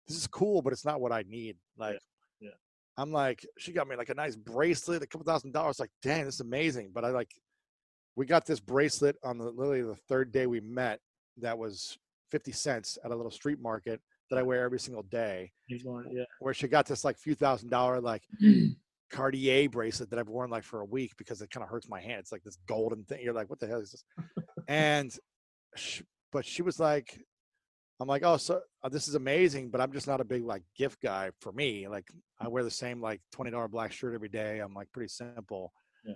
this is cool but it's not what i need like yeah. i'm like she got me like a nice bracelet a couple thousand dollars like dang this is amazing but i like we got this bracelet on the literally the third day we met that was 50 cents at a little street market that i wear every single day going, yeah. where she got this like few thousand dollar like [clears throat] Cartier bracelet that I've worn like for a week because it kind of hurts my hand. It's like this golden thing. You're like, what the hell is this? [laughs] and, she, but she was like, I'm like, oh, so uh, this is amazing, but I'm just not a big like gift guy for me. Like I wear the same like twenty dollar black shirt every day. I'm like pretty simple. Yeah.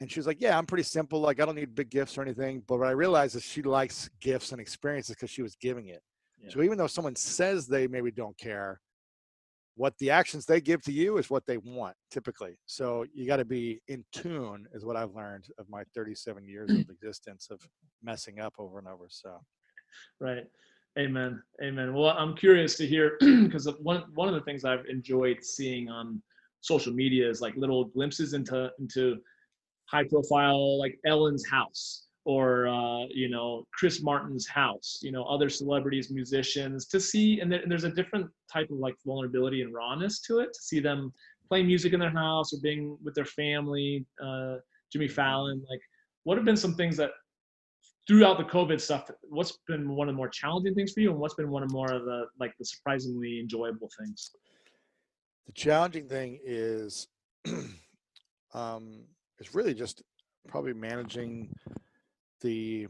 And she was like, yeah, I'm pretty simple. Like I don't need big gifts or anything. But what I realized is she likes gifts and experiences because she was giving it. Yeah. So even though someone says they maybe don't care, what the actions they give to you is what they want typically. So you got to be in tune, is what I've learned of my 37 years of [clears throat] existence of messing up over and over. So Right. Amen. Amen. Well, I'm curious to hear [clears throat] because one one of the things I've enjoyed seeing on social media is like little glimpses into into high profile like Ellen's house or uh, you know Chris Martin's house, you know other celebrities, musicians to see and, there, and there's a different type of like vulnerability and rawness to it to see them playing music in their house or being with their family. Uh, Jimmy Fallon, like what have been some things that throughout the COVID stuff, what's been one of the more challenging things for you, and what's been one of more of the like the surprisingly enjoyable things? the challenging thing is, [clears throat] um, it's really just probably managing the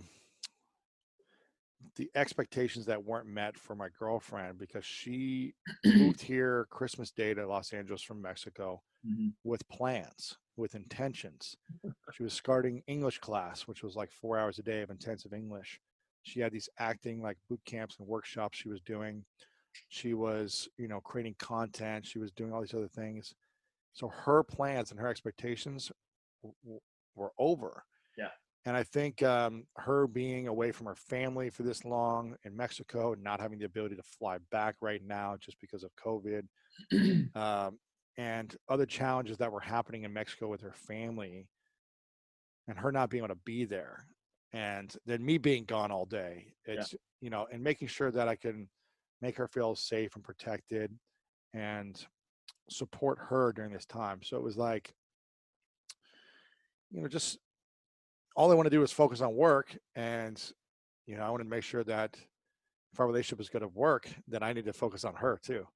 the expectations that weren't met for my girlfriend because she [clears throat] moved here Christmas Day to Los Angeles from Mexico mm-hmm. with plans, with intentions. [laughs] She was starting English class, which was like four hours a day of intensive English. She had these acting like boot camps and workshops she was doing. She was, you know, creating content. She was doing all these other things. So her plans and her expectations w- w- were over. Yeah. And I think um, her being away from her family for this long in Mexico and not having the ability to fly back right now just because of COVID, [clears throat] um, and other challenges that were happening in Mexico with her family and her not being able to be there and then me being gone all day it's you know and making sure that i can make her feel safe and protected and support her during this time so it was like you know just all i want to do is focus on work and You know, I want to make sure that if our relationship is going to work, then I need to focus on her too.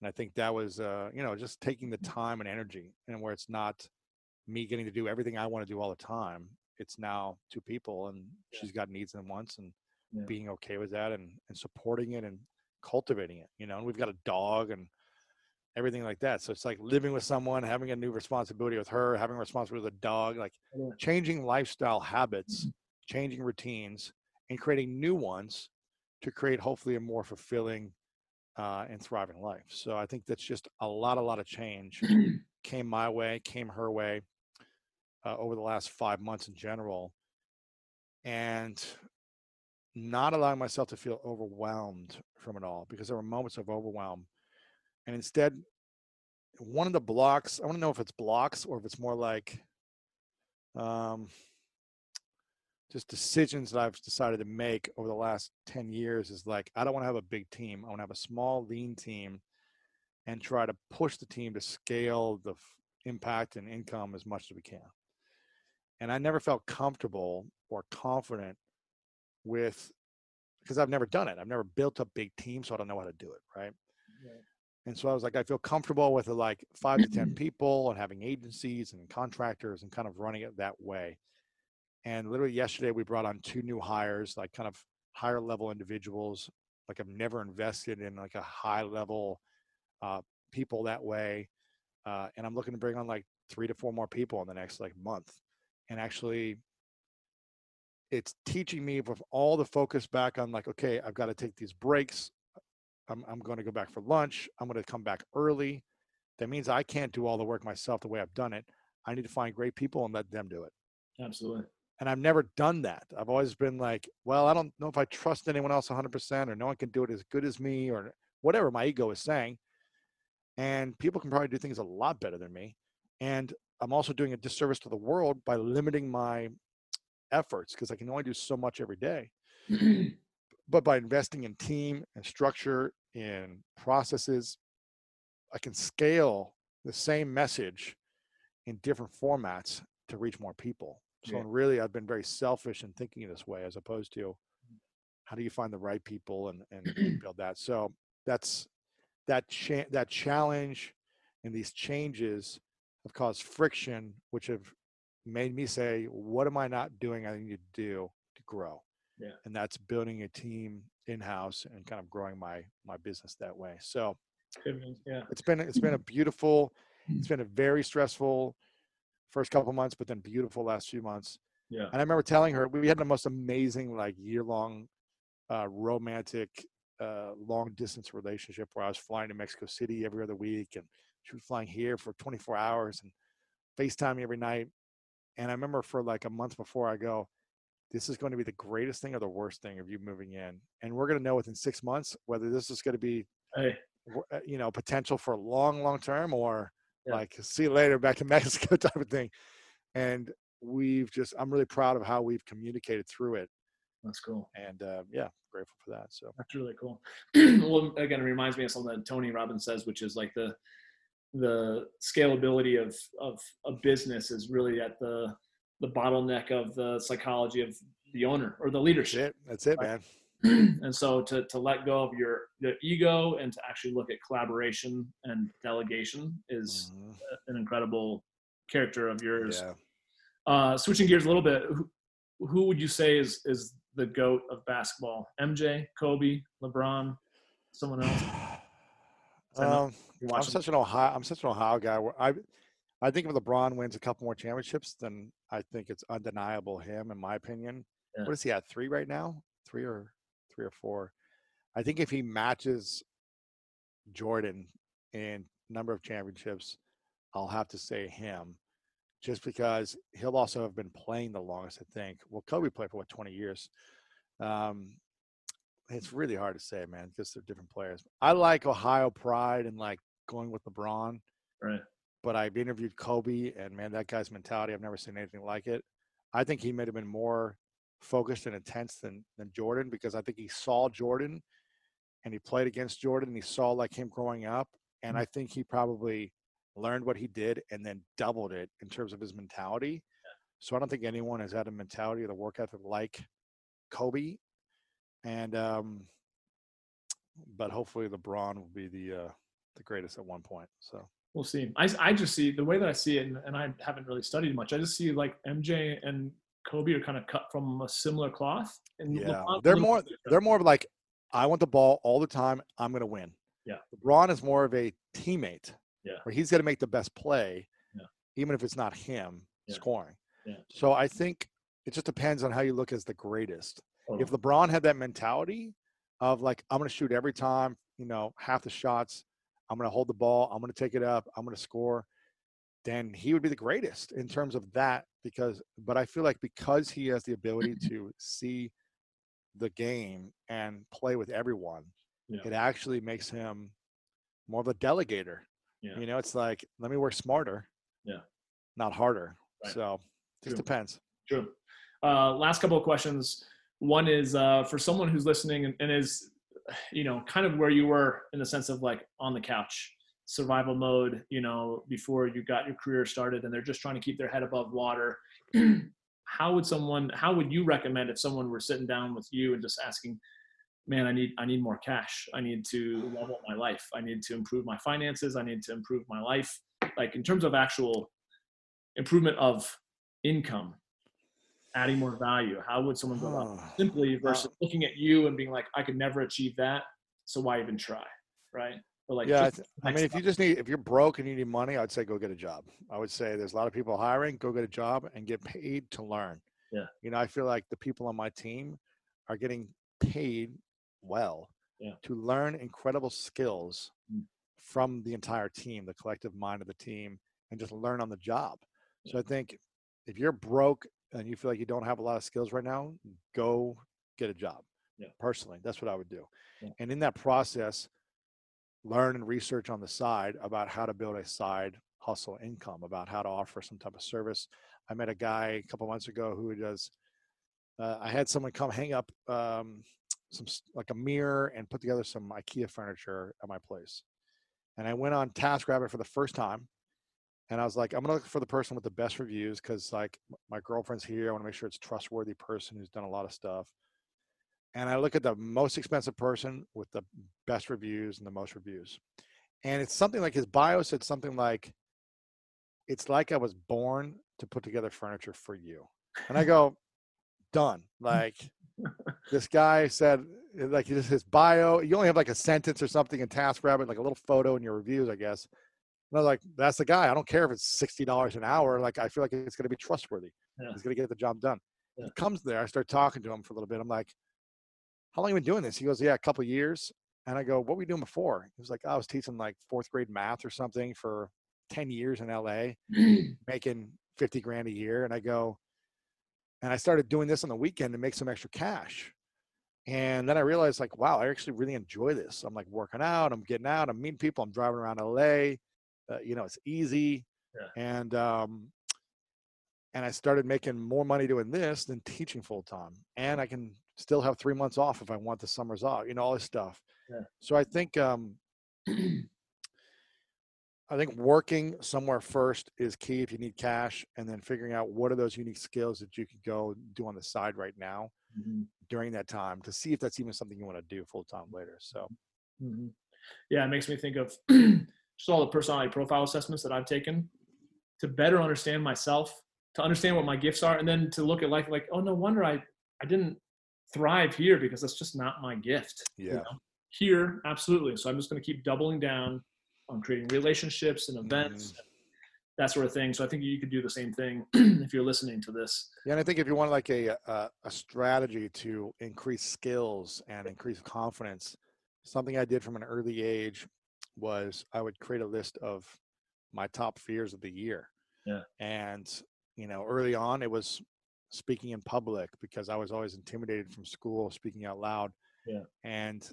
And I think that was, uh, you know, just taking the time and energy, and where it's not me getting to do everything I want to do all the time. It's now two people, and Yeah. she's got needs and wants, and Yeah. being okay with that, and and supporting it, and cultivating it. You know, and we've got a dog and everything like that. So it's like living with someone, having a new responsibility with her, having a responsibility with a dog, like Yeah. changing lifestyle habits, changing routines, and creating new ones to create hopefully a more fulfilling uh, and thriving life. So I think that's just a lot, a lot of change [clears throat] came my way, came her way uh, over the last five months in general, and not allowing myself to feel overwhelmed from it all because there were moments of overwhelm, and instead, one of the blocks. I want to know if it's blocks or if it's more like um, just decisions that I've decided to make over the last 10 years is like, I don't want to have a big team. I want to have a small, lean team and try to push the team to scale the f- impact and income as much as we can. And I never felt comfortable or confident with, because I've never done it. I've never built a big team, so I don't know how to do it. Right. And so I was like, I feel comfortable with like five to 10 people and having agencies and contractors and kind of running it that way. And literally yesterday, we brought on two new hires, like kind of higher level individuals. Like I've never invested in like a high level uh, people that way. Uh, and I'm looking to bring on like three to four more people in the next like month. And actually, it's teaching me with all the focus back on like, okay, I've got to take these breaks. I'm, I'm going to go back for lunch. I'm going to come back early. That means I can't do all the work myself the way I've done it. I need to find great people and let them do it. Absolutely. And I've never done that. I've always been like, well, I don't know if I trust anyone else 100% or no one can do it as good as me or whatever my ego is saying. And people can probably do things a lot better than me. And I'm also doing a disservice to the world by limiting my efforts because I can only do so much every day. [clears throat] But by investing in team and structure, in processes, I can scale the same message in different formats to reach more people. So Yeah. really, I've been very selfish in thinking this way, as opposed to mm. how do you find the right people and, and [clears throat] build that. So that's that cha- that challenge and these changes have caused friction, which have made me say, what am I not doing? I need to do to grow. Yeah. And that's building a team in house and kind of growing my my business that way. So Yeah. it's been it's been a [clears throat] beautiful it's been a very stressful first couple months but then beautiful last few months Yeah. and i remember telling her we had the most amazing like year long uh romantic uh long distance relationship where i was flying to mexico city every other week and she was flying here for 24 hours and facetime every night and i remember for like a month before i go this is going to be the greatest thing or the worst thing of you moving in and we're going to know within six months whether this is going to be Hey. uh, you know potential for long long term or Yeah. like see you later back to [laughs] mexico type of thing and we've just i'm really proud of how we've communicated through it That's cool. and uh, yeah grateful for that so That's really cool. [clears throat] well, again, it reminds me of something that Tony Robbins says, which is like the the scalability of of a business is really at the the bottleneck of the psychology of the owner or the leadership. that's it Right. man [clears throat] and so to to let go of your the ego and to actually look at collaboration and delegation is Mhm. an incredible character of yours. yeah Uh, switching gears a little bit, who, who would you say is is the goat of basketball? MJ, Kobe, LeBron, someone else? [sighs] Um, i'm such an ohio i'm such an ohio guy where i i think if lebron wins a couple more championships then i think it's undeniable him in my opinion. Yeah. what is he at three right now? Three or three or four. I think if he matches jordan in number of championships i'll have to say him just because he'll also have been playing the longest i think. Well kobe played for what 20 years? Um it's really hard to say man because they're different players. I like ohio pride and like going with lebron. Right. But I've interviewed Kobe, and man, that guy's mentality, I've never seen anything like it. I think he may have been more focused and intense than than Jordan because I think he saw Jordan and he played against Jordan and he saw like him growing up. And I think he probably learned what he did and then doubled it in terms of his mentality. So I don't think anyone has had a mentality or the work ethic like Kobe, and um, but hopefully LeBron will be the uh, the greatest at one point. So we'll see. I I just see the way that I see it, and, and I haven't really studied much. I just see like MJ and Kobe are kind of cut from a similar cloth. And yeah, LeBron's they're more different. they're more of like I want the ball all the time. I'm gonna win. Yeah. LeBron is more of a teammate. Yeah. Where he's gonna make the best play, Yeah. even if it's not him Yeah. scoring. Yeah. So I think it just depends on how you look as the greatest. If LeBron had that mentality of like, I'm going to shoot every time, you know, half the shots, I'm going to hold the ball, I'm going to take it up, I'm going to score, then he would be the greatest in terms of that. Because, but I feel like because he has the ability [clears throat] to see the game and play with everyone, Yeah. it actually makes him more of a delegator. Yeah. You know, it's like, let me work smarter, Yeah. not harder. Right. So just True. depends. True. Uh, last couple of questions. One is uh, for someone who's listening and, and is, you know, kind of where you were in the sense of like on the couch, survival mode, you know, before you got your career started and they're just trying to keep their head above water. [clears throat] how would someone, how would you recommend if someone were sitting down with you and just asking, man, I need, I need more cash. I need to level my life. I need to improve my finances. I need to improve my life. Like in terms of actual improvement of income, adding more value? How would someone go about it? simply versus looking at you and being like, I could never achieve that, so why even try, right? But like, yeah, I, just th- the I mean, if you just need, if you're broke and you need money, I'd say go get a job. I would say there's a lot of people hiring. Go get a job and get paid to learn. Yeah. You know, I feel like the people on my team are getting paid well Yeah. to learn incredible skills Mm. from the entire team, the collective mind of the team, and just learn on the job. So I think if you're broke and you feel like you don't have a lot of skills right now, go get a job. Yeah. Personally, that's what I would do. Yeah. And in that process, learn and research on the side about how to build a side hustle income, about how to offer some type of service. I met a guy a couple months ago who does. Uh, I had someone come hang up um, some like a mirror and put together some IKEA furniture at my place, and I went on TaskRabbit for the first time, and I was like, I'm gonna look for the person with the best reviews because like my girlfriend's here. I want to make sure it's a trustworthy person who's done a lot of stuff. And I look at the most expensive person with the best reviews and the most reviews. And it's something like his bio said something like, it's like I was born to put together furniture for you. And I go, done. Like this guy said, like his bio, you only have like a sentence or something in TaskRabbit, like a little photo in your reviews, I guess. And I was like, that's the guy. I don't care if it's sixty dollars an hour. Like I feel like it's going to be trustworthy. Yeah. He's going to get the job done. Yeah. He comes there. I start talking to him for a little bit. I'm like, how long you been doing this? He goes, yeah, a couple years. And I go, what were you doing before? He was like, I was teaching like fourth grade math or something for 10 years in LA, [clears throat] making 50 grand a year. And I go, and I started doing this on the weekend to make some extra cash. And then I realized like, wow, I actually really enjoy this. I'm like working out, I'm getting out, I'm meeting people, I'm driving around LA. Uh, you know, it's easy. Yeah. And um, and I started making more money doing this than teaching full time. And I can still have three months off if I want the summers off, you know, all this stuff. Yeah. So I think um [clears throat] I think working somewhere first is key if you need cash, and then figuring out what are those unique skills that you could go do on the side right now Mhm. during that time to see if that's even something you want to do full time later. So Mhm. Yeah, it makes me think of [clears throat] just all the personality profile assessments that I've taken to better understand myself, to understand what my gifts are, and then to look at life like, oh, no wonder I I didn't thrive here because that's just not my gift. you Yeah. know? Here, absolutely. So I'm just going to keep doubling down on creating relationships and mm-hmm. events, that sort of thing. So I think you could do the same thing [clears throat] if you're listening to this. yeah, and I think if you want like a, a a strategy to increase skills and increase confidence, something I did from an early age was I would create a list of my top fears of the year. Yeah. And you know, early on it was speaking in public because I was always intimidated from school speaking out loud. Yeah. And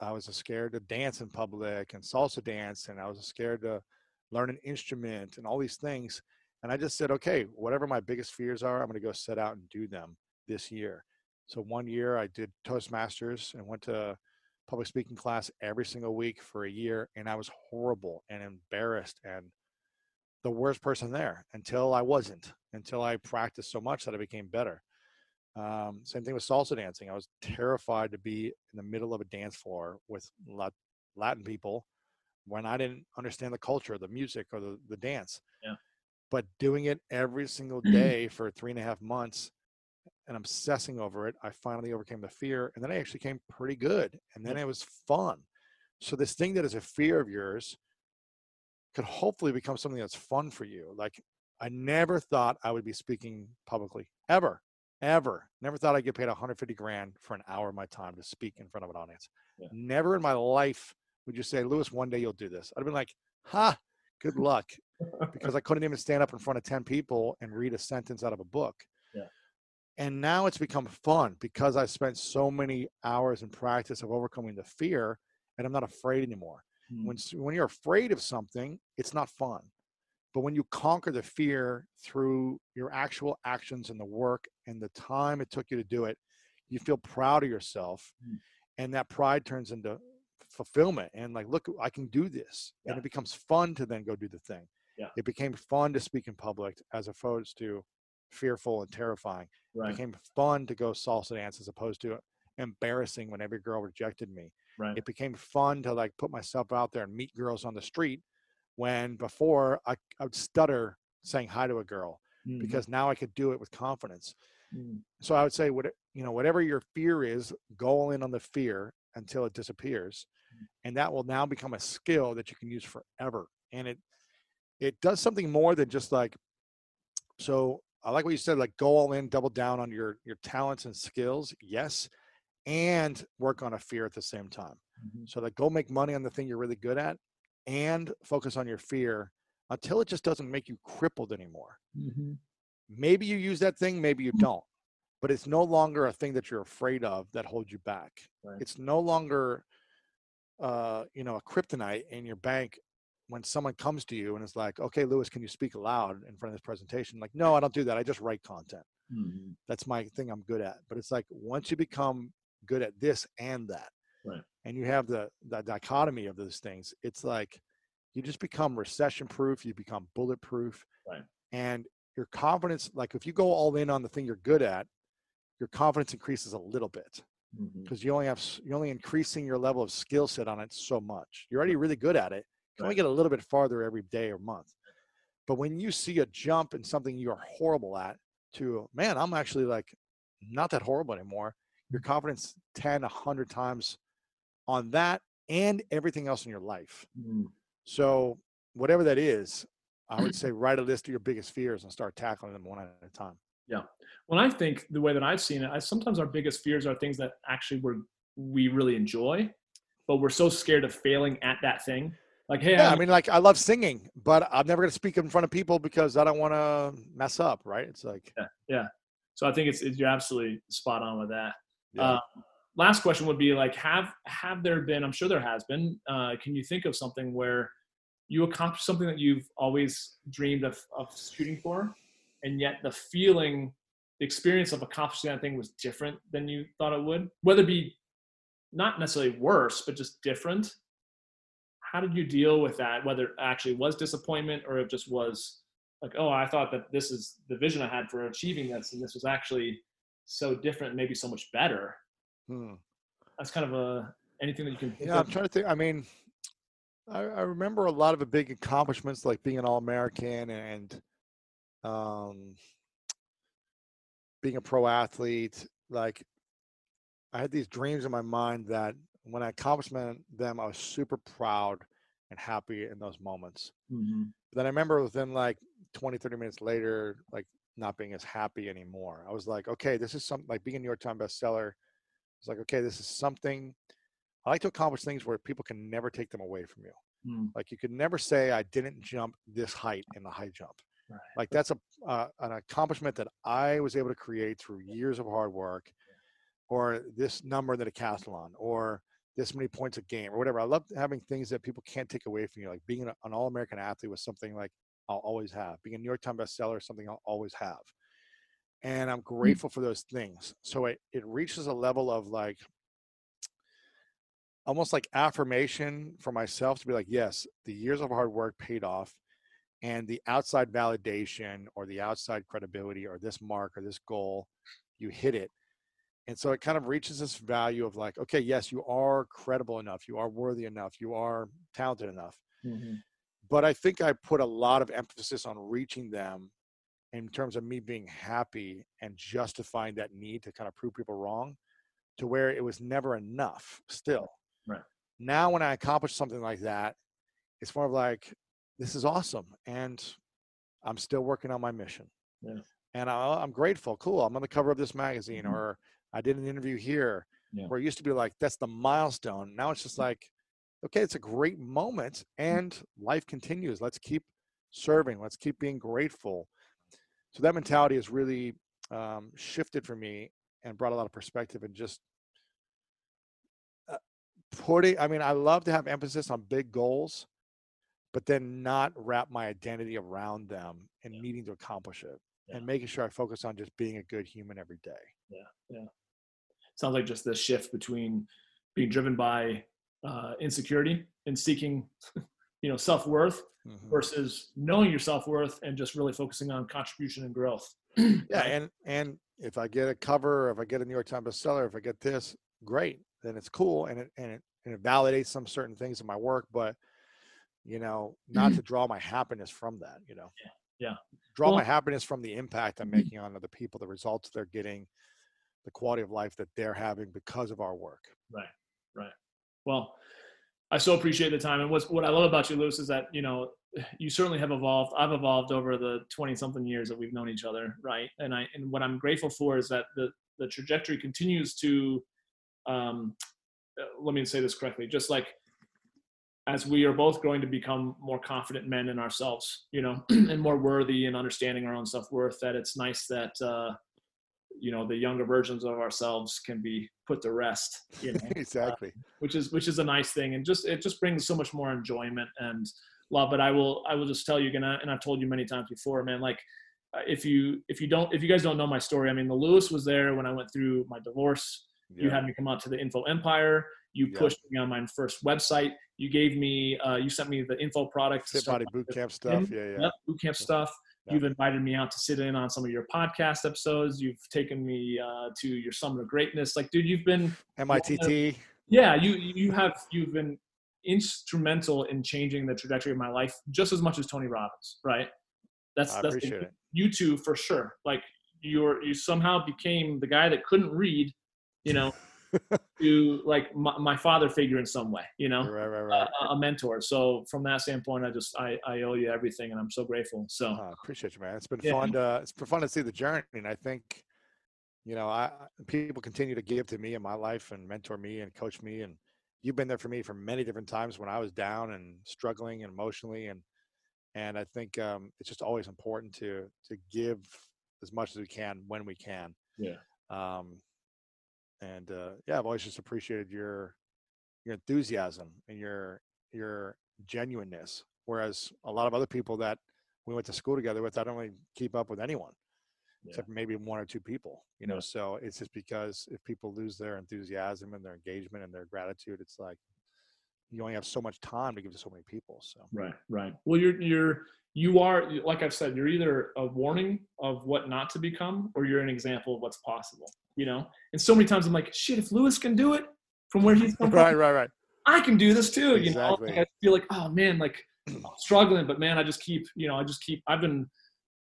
I was scared to dance in public and salsa dance and I was scared to learn an instrument and all these things. And I just said, okay, whatever my biggest fears are, I'm going to go set out and do them this year. So one year I did Toastmasters and went to public speaking class every single week for a year. And I was horrible and embarrassed and the worst person there until I wasn't, until I practiced so much that I became better. Um, same thing with salsa dancing. I was terrified to be in the middle of a dance floor with Lat- Latin people when I didn't understand the culture, the music, or the, the dance. Yeah. But doing it every single [clears throat] day for three and a half months and obsessing over it, I finally overcame the fear. And then I actually came pretty good. And then it was fun. So, this thing that is a fear of yours could hopefully become something that's fun for you. Like, I never thought I would be speaking publicly ever, ever. Never thought I'd get paid 150 grand for an hour of my time to speak in front of an audience. Yeah. Never in my life would you say, Lewis, one day you'll do this. I'd have been like, ha, good luck. because I couldn't even stand up in front of 10 people and read a sentence out of a book. [laughs] Yeah. And now it's become fun because I spent so many hours in practice of overcoming the fear and I'm not afraid anymore. Mm. When, when you're afraid of something, it's not fun. But when you conquer the fear through your actual actions and the work and the time it took you to do it, you feel proud of yourself. Mm. And that pride turns into fulfillment and like, look, I can do this. And it becomes fun to then go do the thing. Yeah. It became fun to speak in public as opposed to fearful and terrifying. It became fun to go salsa dance as opposed to embarrassing when every girl rejected me Right. it became fun to like put myself out there and meet girls on the street when before I, I would stutter saying hi to a girl Mhm. because now I could do it with confidence. Mm. So I would say, what you know, whatever your fear is, go in on the fear until it disappears, and that will now become a skill that you can use forever. And it it does something more than just like. So I like what you said, like go all in, double down on your your talents and skills, yes, and work on a fear at the same time. Mhm. So like go make money on the thing you're really good at and focus on your fear until it just doesn't make you crippled anymore. Mhm. Maybe you use that thing, maybe you don't. But it's no longer a thing that you're afraid of that holds you back. Right. It's no longer uh, you know, a kryptonite in your bank when someone comes to you and is like, "Okay, Lewis, can you speak aloud in front of this presentation?" Like, "No, I don't do that. I just write content. Mhm. That's my thing I'm good at." But it's like once you become good at this and that, Right. and you have the the dichotomy of those things it's like you just become recession proof you become bulletproof Right. and your confidence like if you go all in on the thing you're good at your confidence increases a little bit because you only have you're only increasing your level of skill set on it so much you're already really good at it can only get a little bit farther every day or month but when you see a jump in something you're horrible at to man i'm actually like not that horrible anymore your confidence 10 100 times on that and everything else in your life Mhm. so whatever that is i would say [clears throat] write a list of your biggest fears and start tackling them one at a time Yeah. When I think the way that I've seen it, I, sometimes our biggest fears are things that actually we're, we really enjoy, but we're so scared of failing at that thing. Like, hey, yeah i mean like i love singing but i'm never going to speak in front of people because i don't want to mess up right it's like yeah. so I think it's, it's you're absolutely spot on with that. Yeah. Uh, last question would be like, have have there been? I'm sure there has been. Uh, can you think of something where you accomplished something that you've always dreamed of of shooting for, and yet the feeling, the experience of accomplishing that thing was different than you thought it would? Whether it be not necessarily worse, but just different. How did you deal with that? Whether it actually was disappointment or it just was like, oh, I thought that this is the vision I had for achieving this, and this was actually so different, maybe so much better. hmm. That's kind of a anything that you can. Yeah i'm trying to think i mean I, I remember a lot of the big accomplishments like being an all-american and um being a pro athlete like i had these dreams in my mind that when i accomplished them i was super proud and happy in those moments Mhm. But then I remember within like 20, 30 minutes later, like not being as happy anymore. I was like, okay, this is something like being a New York Times bestseller. It's like, okay, this is something I like to accomplish things where people can never take them away from you. Mm. Like you could never say I didn't jump this height in the high jump. Right. Like that's a uh, an accomplishment that I was able to create through years of hard work, or this number in the decathlon, or this many points a game, or whatever. I love having things that people can't take away from you. Like being an, an all-American athlete was something like I'll always have. Being a New York Times bestseller is something I'll always have, and I'm hmm. grateful for those things. So it it reaches a level of like almost like affirmation for myself to be like, yes, the years of hard work paid off and the outside validation or the outside credibility or this mark or this goal you hit it. And so it kind of reaches this value of like, okay, yes, you are credible enough, you are worthy enough, you are talented enough. Mm-hmm. But I think I put a lot of emphasis on reaching them in terms of me being happy and justifying that need to kind of prove people wrong to where it was never enough still. Right. Now, when I accomplish something like that, it's more of like, this is awesome. And I'm still working on my mission. Yeah. And I, am grateful. Cool. I'm on the cover of this magazine, Mhm. or I did an interview here Yeah. where it used to be like, that's the milestone. Now it's just like, okay, it's a great moment and life continues. Let's keep serving. Let's keep being grateful. So that mentality has really um, shifted for me and brought a lot of perspective and just uh, putting, I mean, I love to have emphasis on big goals, but then not wrap my identity around them and Yeah. needing to accomplish it Yeah. and making sure I focus on just being a good human every day. Yeah, yeah. Sounds like just the shift between being driven by uh, insecurity and seeking [laughs] you know self-worth Mhm. versus knowing your self-worth and just really focusing on contribution and growth [clears throat] Yeah, and and if I get a cover, if I get a New York Times bestseller, if I get this, great. Then it's cool, and it and it and it validates some certain things in my work. But you know, not to draw my happiness from that. You know, Yeah, yeah. Draw my happiness from the impact I'm making on other people, the results they're getting, the quality of life that they're having because of our work. right right well i so appreciate the time and what's what i love about you lewis is that you know [sighs] you certainly have evolved i've evolved over the 20 something years that we've known each other right and i and what i'm grateful for is that the the trajectory continues to um uh, let me say this correctly just like as we are both going to become more confident men in ourselves you know [clears throat] and more worthy and understanding our own self-worth that it's nice that uh you know the younger versions of ourselves can be put to rest you know [laughs] exactly. which is which is a nice thing and just it just brings so much more enjoyment and love but i will i will just tell you again and i've told you many times before man like uh, if you if you don't if you guys don't know my story i mean the lewis was there when i went through my divorce you had me come out to the info empire you Yeah. pushed me on my first website you gave me uh, you sent me the info product Fit body my boot camp stuff. Yeah, yeah. Yep, boot camp stuff. Yeah. You've invited me out to sit in on some of your podcast episodes. You've taken me uh, to your Summit of Greatness. Like, dude, you've been MITT. yeah, you you have you've been instrumental in changing the trajectory of my life just as much as Tony Robbins, right? That's I that's appreciate it. you two for sure. Like you're you somehow became the guy that couldn't read, you know, [laughs] to like my, my father figure in some way, you know, Right, right, a, right. a mentor. So from that standpoint, I just I I owe you everything, and I'm so grateful. So I appreciate you, man. It's been Yeah. fun to it's been fun to see the journey, and I think you know I I- people continue to give to me in my life and mentor me and coach me, and you've been there for me for many different times when I was down and struggling and emotionally, and and I think um, it's just always important to to give as much as we can when we can. Yeah. Um, and uh, yeah, I've always just appreciated your your enthusiasm and your your genuineness. Whereas a lot of other people that we went to school together with, I don't really keep up with anyone, Yeah. except maybe one or two people. You know, Yeah. so it's just because if people lose their enthusiasm and their engagement and their gratitude, it's like you only have so much time to give to so many people. So Right, right. Well, you're you're you are like I've said, you're either a warning of what not to become, or you're an example of what's possible. You know, and so many times I'm like, shit, if Lewis can do it from where he's from, [laughs] right, right, right. I can do this too. You know, like I feel like, oh man, like I'm struggling, but man, I just keep, you know, I just keep. I've been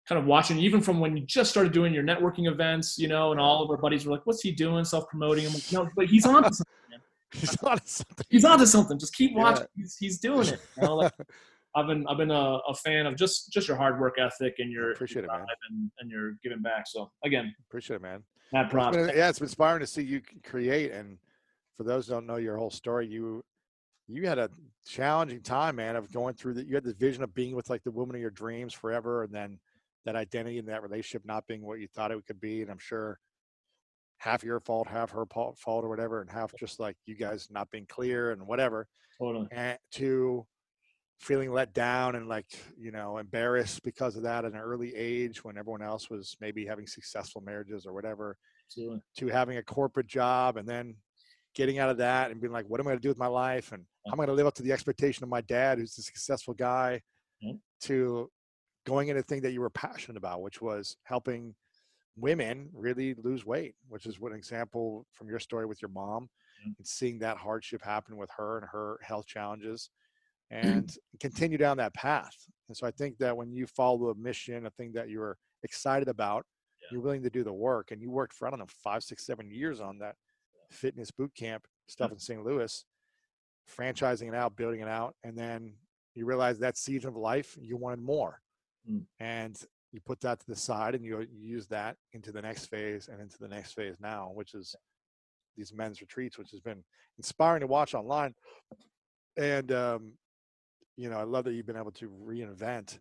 kind of watching even from when you just started doing your networking events, you know, and all of our buddies were like, "What's he doing? Self-promoting?" I'm like, "No, but he's on to [laughs] something. He's on to something. He's on to something. Just keep Yeah. watching. He's, he's doing it." You know, like, [laughs] I've been I've been a, a fan of just just your hard work ethic and your Appreciate it, man. and, and your giving back. So again, Appreciate it, man. It's props. been- yeah, it's inspiring to see you create. And for those who don't know your whole story, you you had a challenging time, man, of going through that. You had this vision of being with like the woman of your dreams forever, and then that identity and that relationship not being what you thought it could be. And I'm sure half your fault, half her fault, fault or whatever, and half just like you guys not being clear and whatever. Totally. And to feeling let down and like you know embarrassed because of that at an early age when everyone else was maybe having successful marriages or whatever Absolutely. to having a corporate job and then getting out of that and being like, what am I going to do with my life? And how am I going to live up to the expectation of my dad, who's a successful guy, Yeah. to going into the thing that you were passionate about, which was helping women really lose weight, which is what an example from your story with your mom and seeing that hardship happen with her and her health challenges and continue down that path. And so I think that when you follow a mission, a thing that you're excited about, Yeah. you're willing to do the work and you worked for, I don't know, five, six, seven years on that fitness boot camp stuff in St. Louis, franchising it out, building it out. And then you realize that season of life, you wanted more. Mm. And you put that to the side and you, you use that into the next phase and into the next phase now, which is these men's retreats, which has been inspiring to watch online. And, um, you know, I love that you've been able to reinvent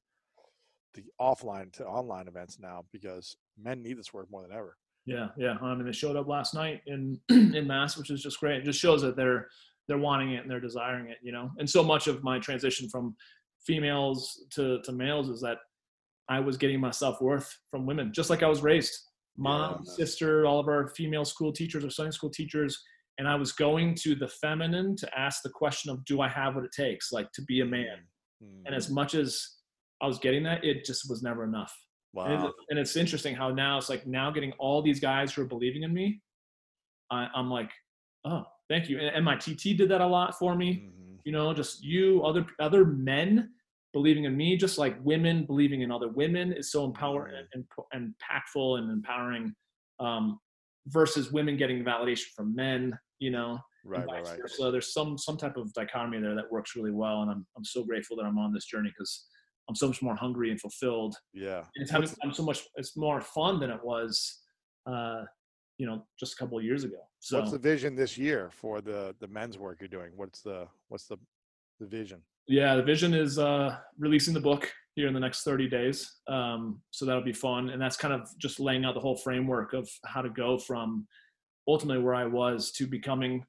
the offline to online events now because men need this work more than ever. Yeah, yeah. I mean, they showed up last night in [clears throat] in mass, which is just great. It just shows that they're they're wanting it and they're desiring it, you know. And so much of my transition from females to to males is that I was getting my self worth from women, just like I was raised. Mom, Yeah. sister, all of our female school teachers or Sunday school teachers, and I was going to the feminine to ask the question of, do I have what it takes, like to be a man? Mm. And as much as I was getting that, it just was never enough. And, wow. it- and it's interesting how now it's like now getting all these guys who are believing in me. I, I'm like, oh, thank you. And, and my TT did that a lot for me. Mhm. You know, just you, other other men believing in me, just like women believing in other women is so empowering Mhm. and, and impactful and empowering. Um, versus women getting validation from men. You know, Right, right, right. versa. There's some some type of dichotomy there that works really well, and I'm I'm so grateful that I'm on this journey because I'm so much more hungry and fulfilled Yeah. and it's having I'm so much it's more fun than it was uh you know just a couple of years ago so What's the vision this year for the the men's work you're doing? What's the what's the the vision? yeah the vision is uh releasing the book here in the next 30 days um so that'll be fun and that's kind of just laying out the whole framework of how to go from ultimately where i was to becoming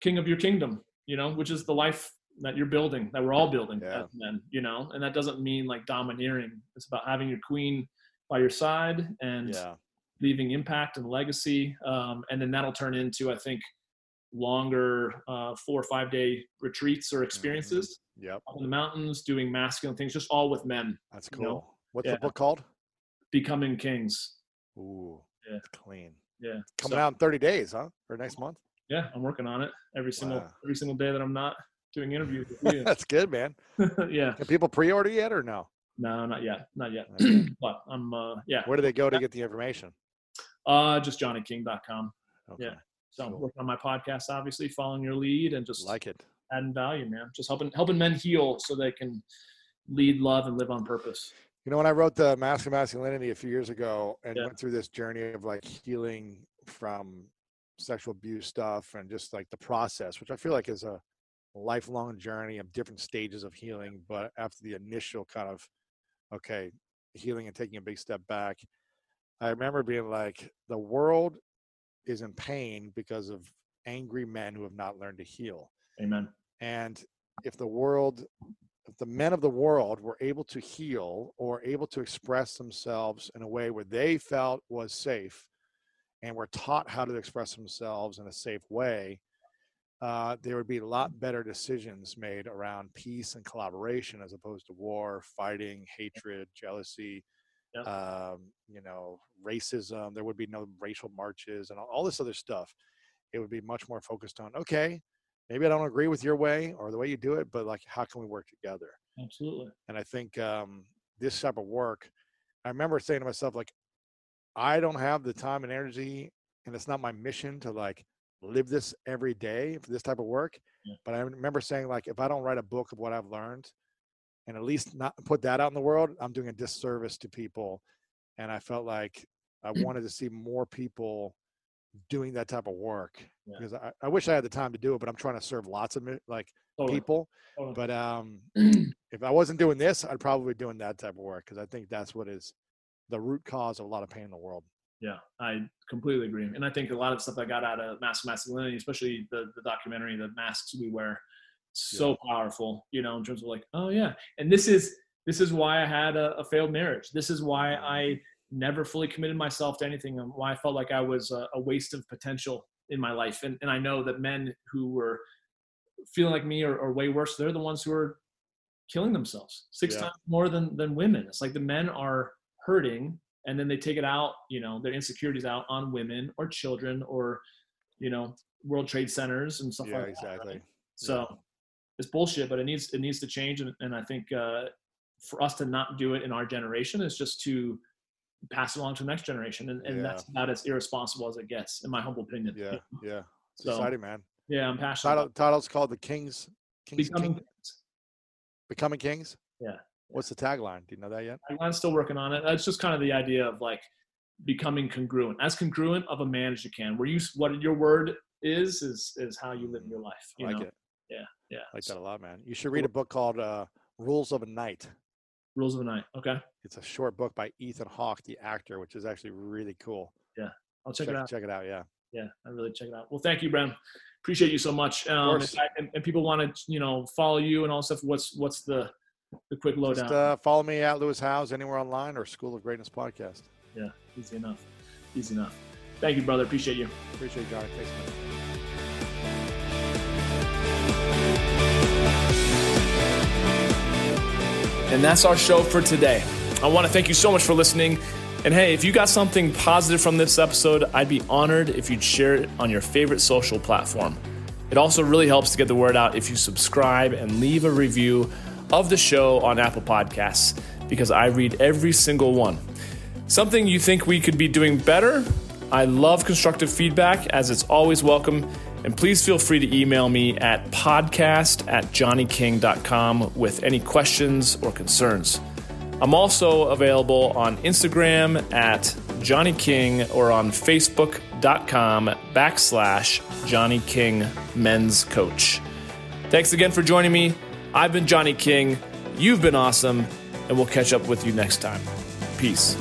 king of your kingdom you know which is the life that you're building that we're all building Yeah. as men you know and that doesn't mean like domineering it's about having your queen by your side and Yeah. leaving impact and legacy. Um, and then that'll turn into, I think, longer uh, four or five day retreats or experiences Yep. up in the mountains, doing masculine things, just all with men, That's You cool. know? What's Yeah. the book called? becoming kings. Ooh. Yeah. Clean. Yeah. Coming So, out in 30 days, huh? Or next month? Yeah, I'm working on it every single Wow. every single day that I'm not doing interviews [laughs] with you. That's good, man. [laughs] yeah. Can people pre-order yet or no? No, not yet. Not yet. Okay. [clears throat] but I'm uh yeah. Where do they go to get the information? Uh just johnnyking.com. Okay. Yeah. So Cool. working on my podcast, obviously, following your lead and just Like it. adding value, man. Just helping helping men heal so they can lead, love, and live on purpose. You know, when I wrote the Mask of Masculinity a few years ago and Yeah. went through this journey of like healing from sexual abuse stuff and just like the process, which I feel like is a lifelong journey of different stages of healing. But after the initial kind of, okay, healing and taking a big step back, I remember being like, the world is in pain because of angry men who have not learned to heal. Amen. And if the world, if the men of the world were able to heal or able to express themselves in a way where they felt was safe and were taught how to express themselves in a safe way, uh, there would be a lot better decisions made around peace and collaboration as opposed to war, fighting, hatred, jealousy, um, you know, racism. There would be no racial marches and all, all this other stuff. It would be much more focused on, okay, maybe I don't agree with your way or the way you do it, but like, how can we work together? Absolutely. And I think um, this type of work, I remember saying to myself, like, I don't have the time and energy, and it's not my mission to like live this every day for this type of work. Yeah. But I remember saying, like, if I don't write a book of what I've learned and at least not put that out in the world, I'm doing a disservice to people. And I felt like I [clears throat] wanted to see more people doing that type of work Yeah. because I, I wish I had the time to do it, but I'm trying to serve lots of like Totally. people. Totally. But um, [clears throat] if I wasn't doing this, I'd probably be doing that type of work because I think that's what is the root cause of a lot of pain in the world. Yeah, I completely agree. And I think a lot of stuff I got out of Mask Masculinity, especially the, the documentary, the masks we wear, so powerful, you know, in terms of like, oh yeah. And this is this is why I had a, a failed marriage. This is why I never fully committed myself to anything and why I felt like I was a, a waste of potential in my life. And and I know that men who were feeling like me or, or way worse, they're the ones who are killing themselves six Yeah. times more than than women. It's like the men are hurting and then they take it out, you know, their insecurities out on women or children or, you know, World Trade Centers and stuff Yeah, like exactly. that. right? So it's bullshit, but it needs it needs to change, and, and I think uh, for us to not do it in our generation is just to pass it along to the next generation, and, and Yeah. that's about as irresponsible as it gets, in my humble opinion. Yeah, yeah. It's [laughs] So, exciting, man. yeah, I'm passionate. Title title's called the Kings. Kings becoming. King, becoming Kings. Yeah, What's the tagline? Do you know that yet? I'm still working on it. That's just kind of the idea of like becoming congruent, as congruent of a man as you can. Where you what your word is is is how you live your life. I You like know, it. yeah, yeah. I like So, that a lot, man. You should read a book called uh, Rules of a Knight. Rules of the Knight. Okay, It's a short book by Ethan Hawke, the actor, which is actually really cool. Yeah, I'll check, it out. Check it out. Yeah. yeah, I really check it out. Well, thank you, Bram. Appreciate you so much. Um, course. if I, and, and people want to, you know, follow you and all stuff. What's what's the the quick lowdown? Just uh, follow me at Lewis Howes anywhere online or School of Greatness podcast. yeah, easy enough. Easy enough. Thank you, brother. Appreciate you. Appreciate you, Johnny. Thanks, man. And that's our show for today. I want to thank you so much for listening. And hey, if you got something positive from this episode, I'd be honored if you'd share it on your favorite social platform. It also really helps to get the word out if you subscribe and leave a review of the show on Apple Podcasts because I read every single one. Something you think we could be doing better? I love constructive feedback as it's always welcome. And please feel free to email me at podcast at johnnyking.com with any questions or concerns. I'm also available on Instagram at Johnny King or on Facebook.com backslash Johnny King Men's Coach. Thanks again for joining me. I've been Johnny King. You've been awesome, and we'll catch up with you next time. Peace.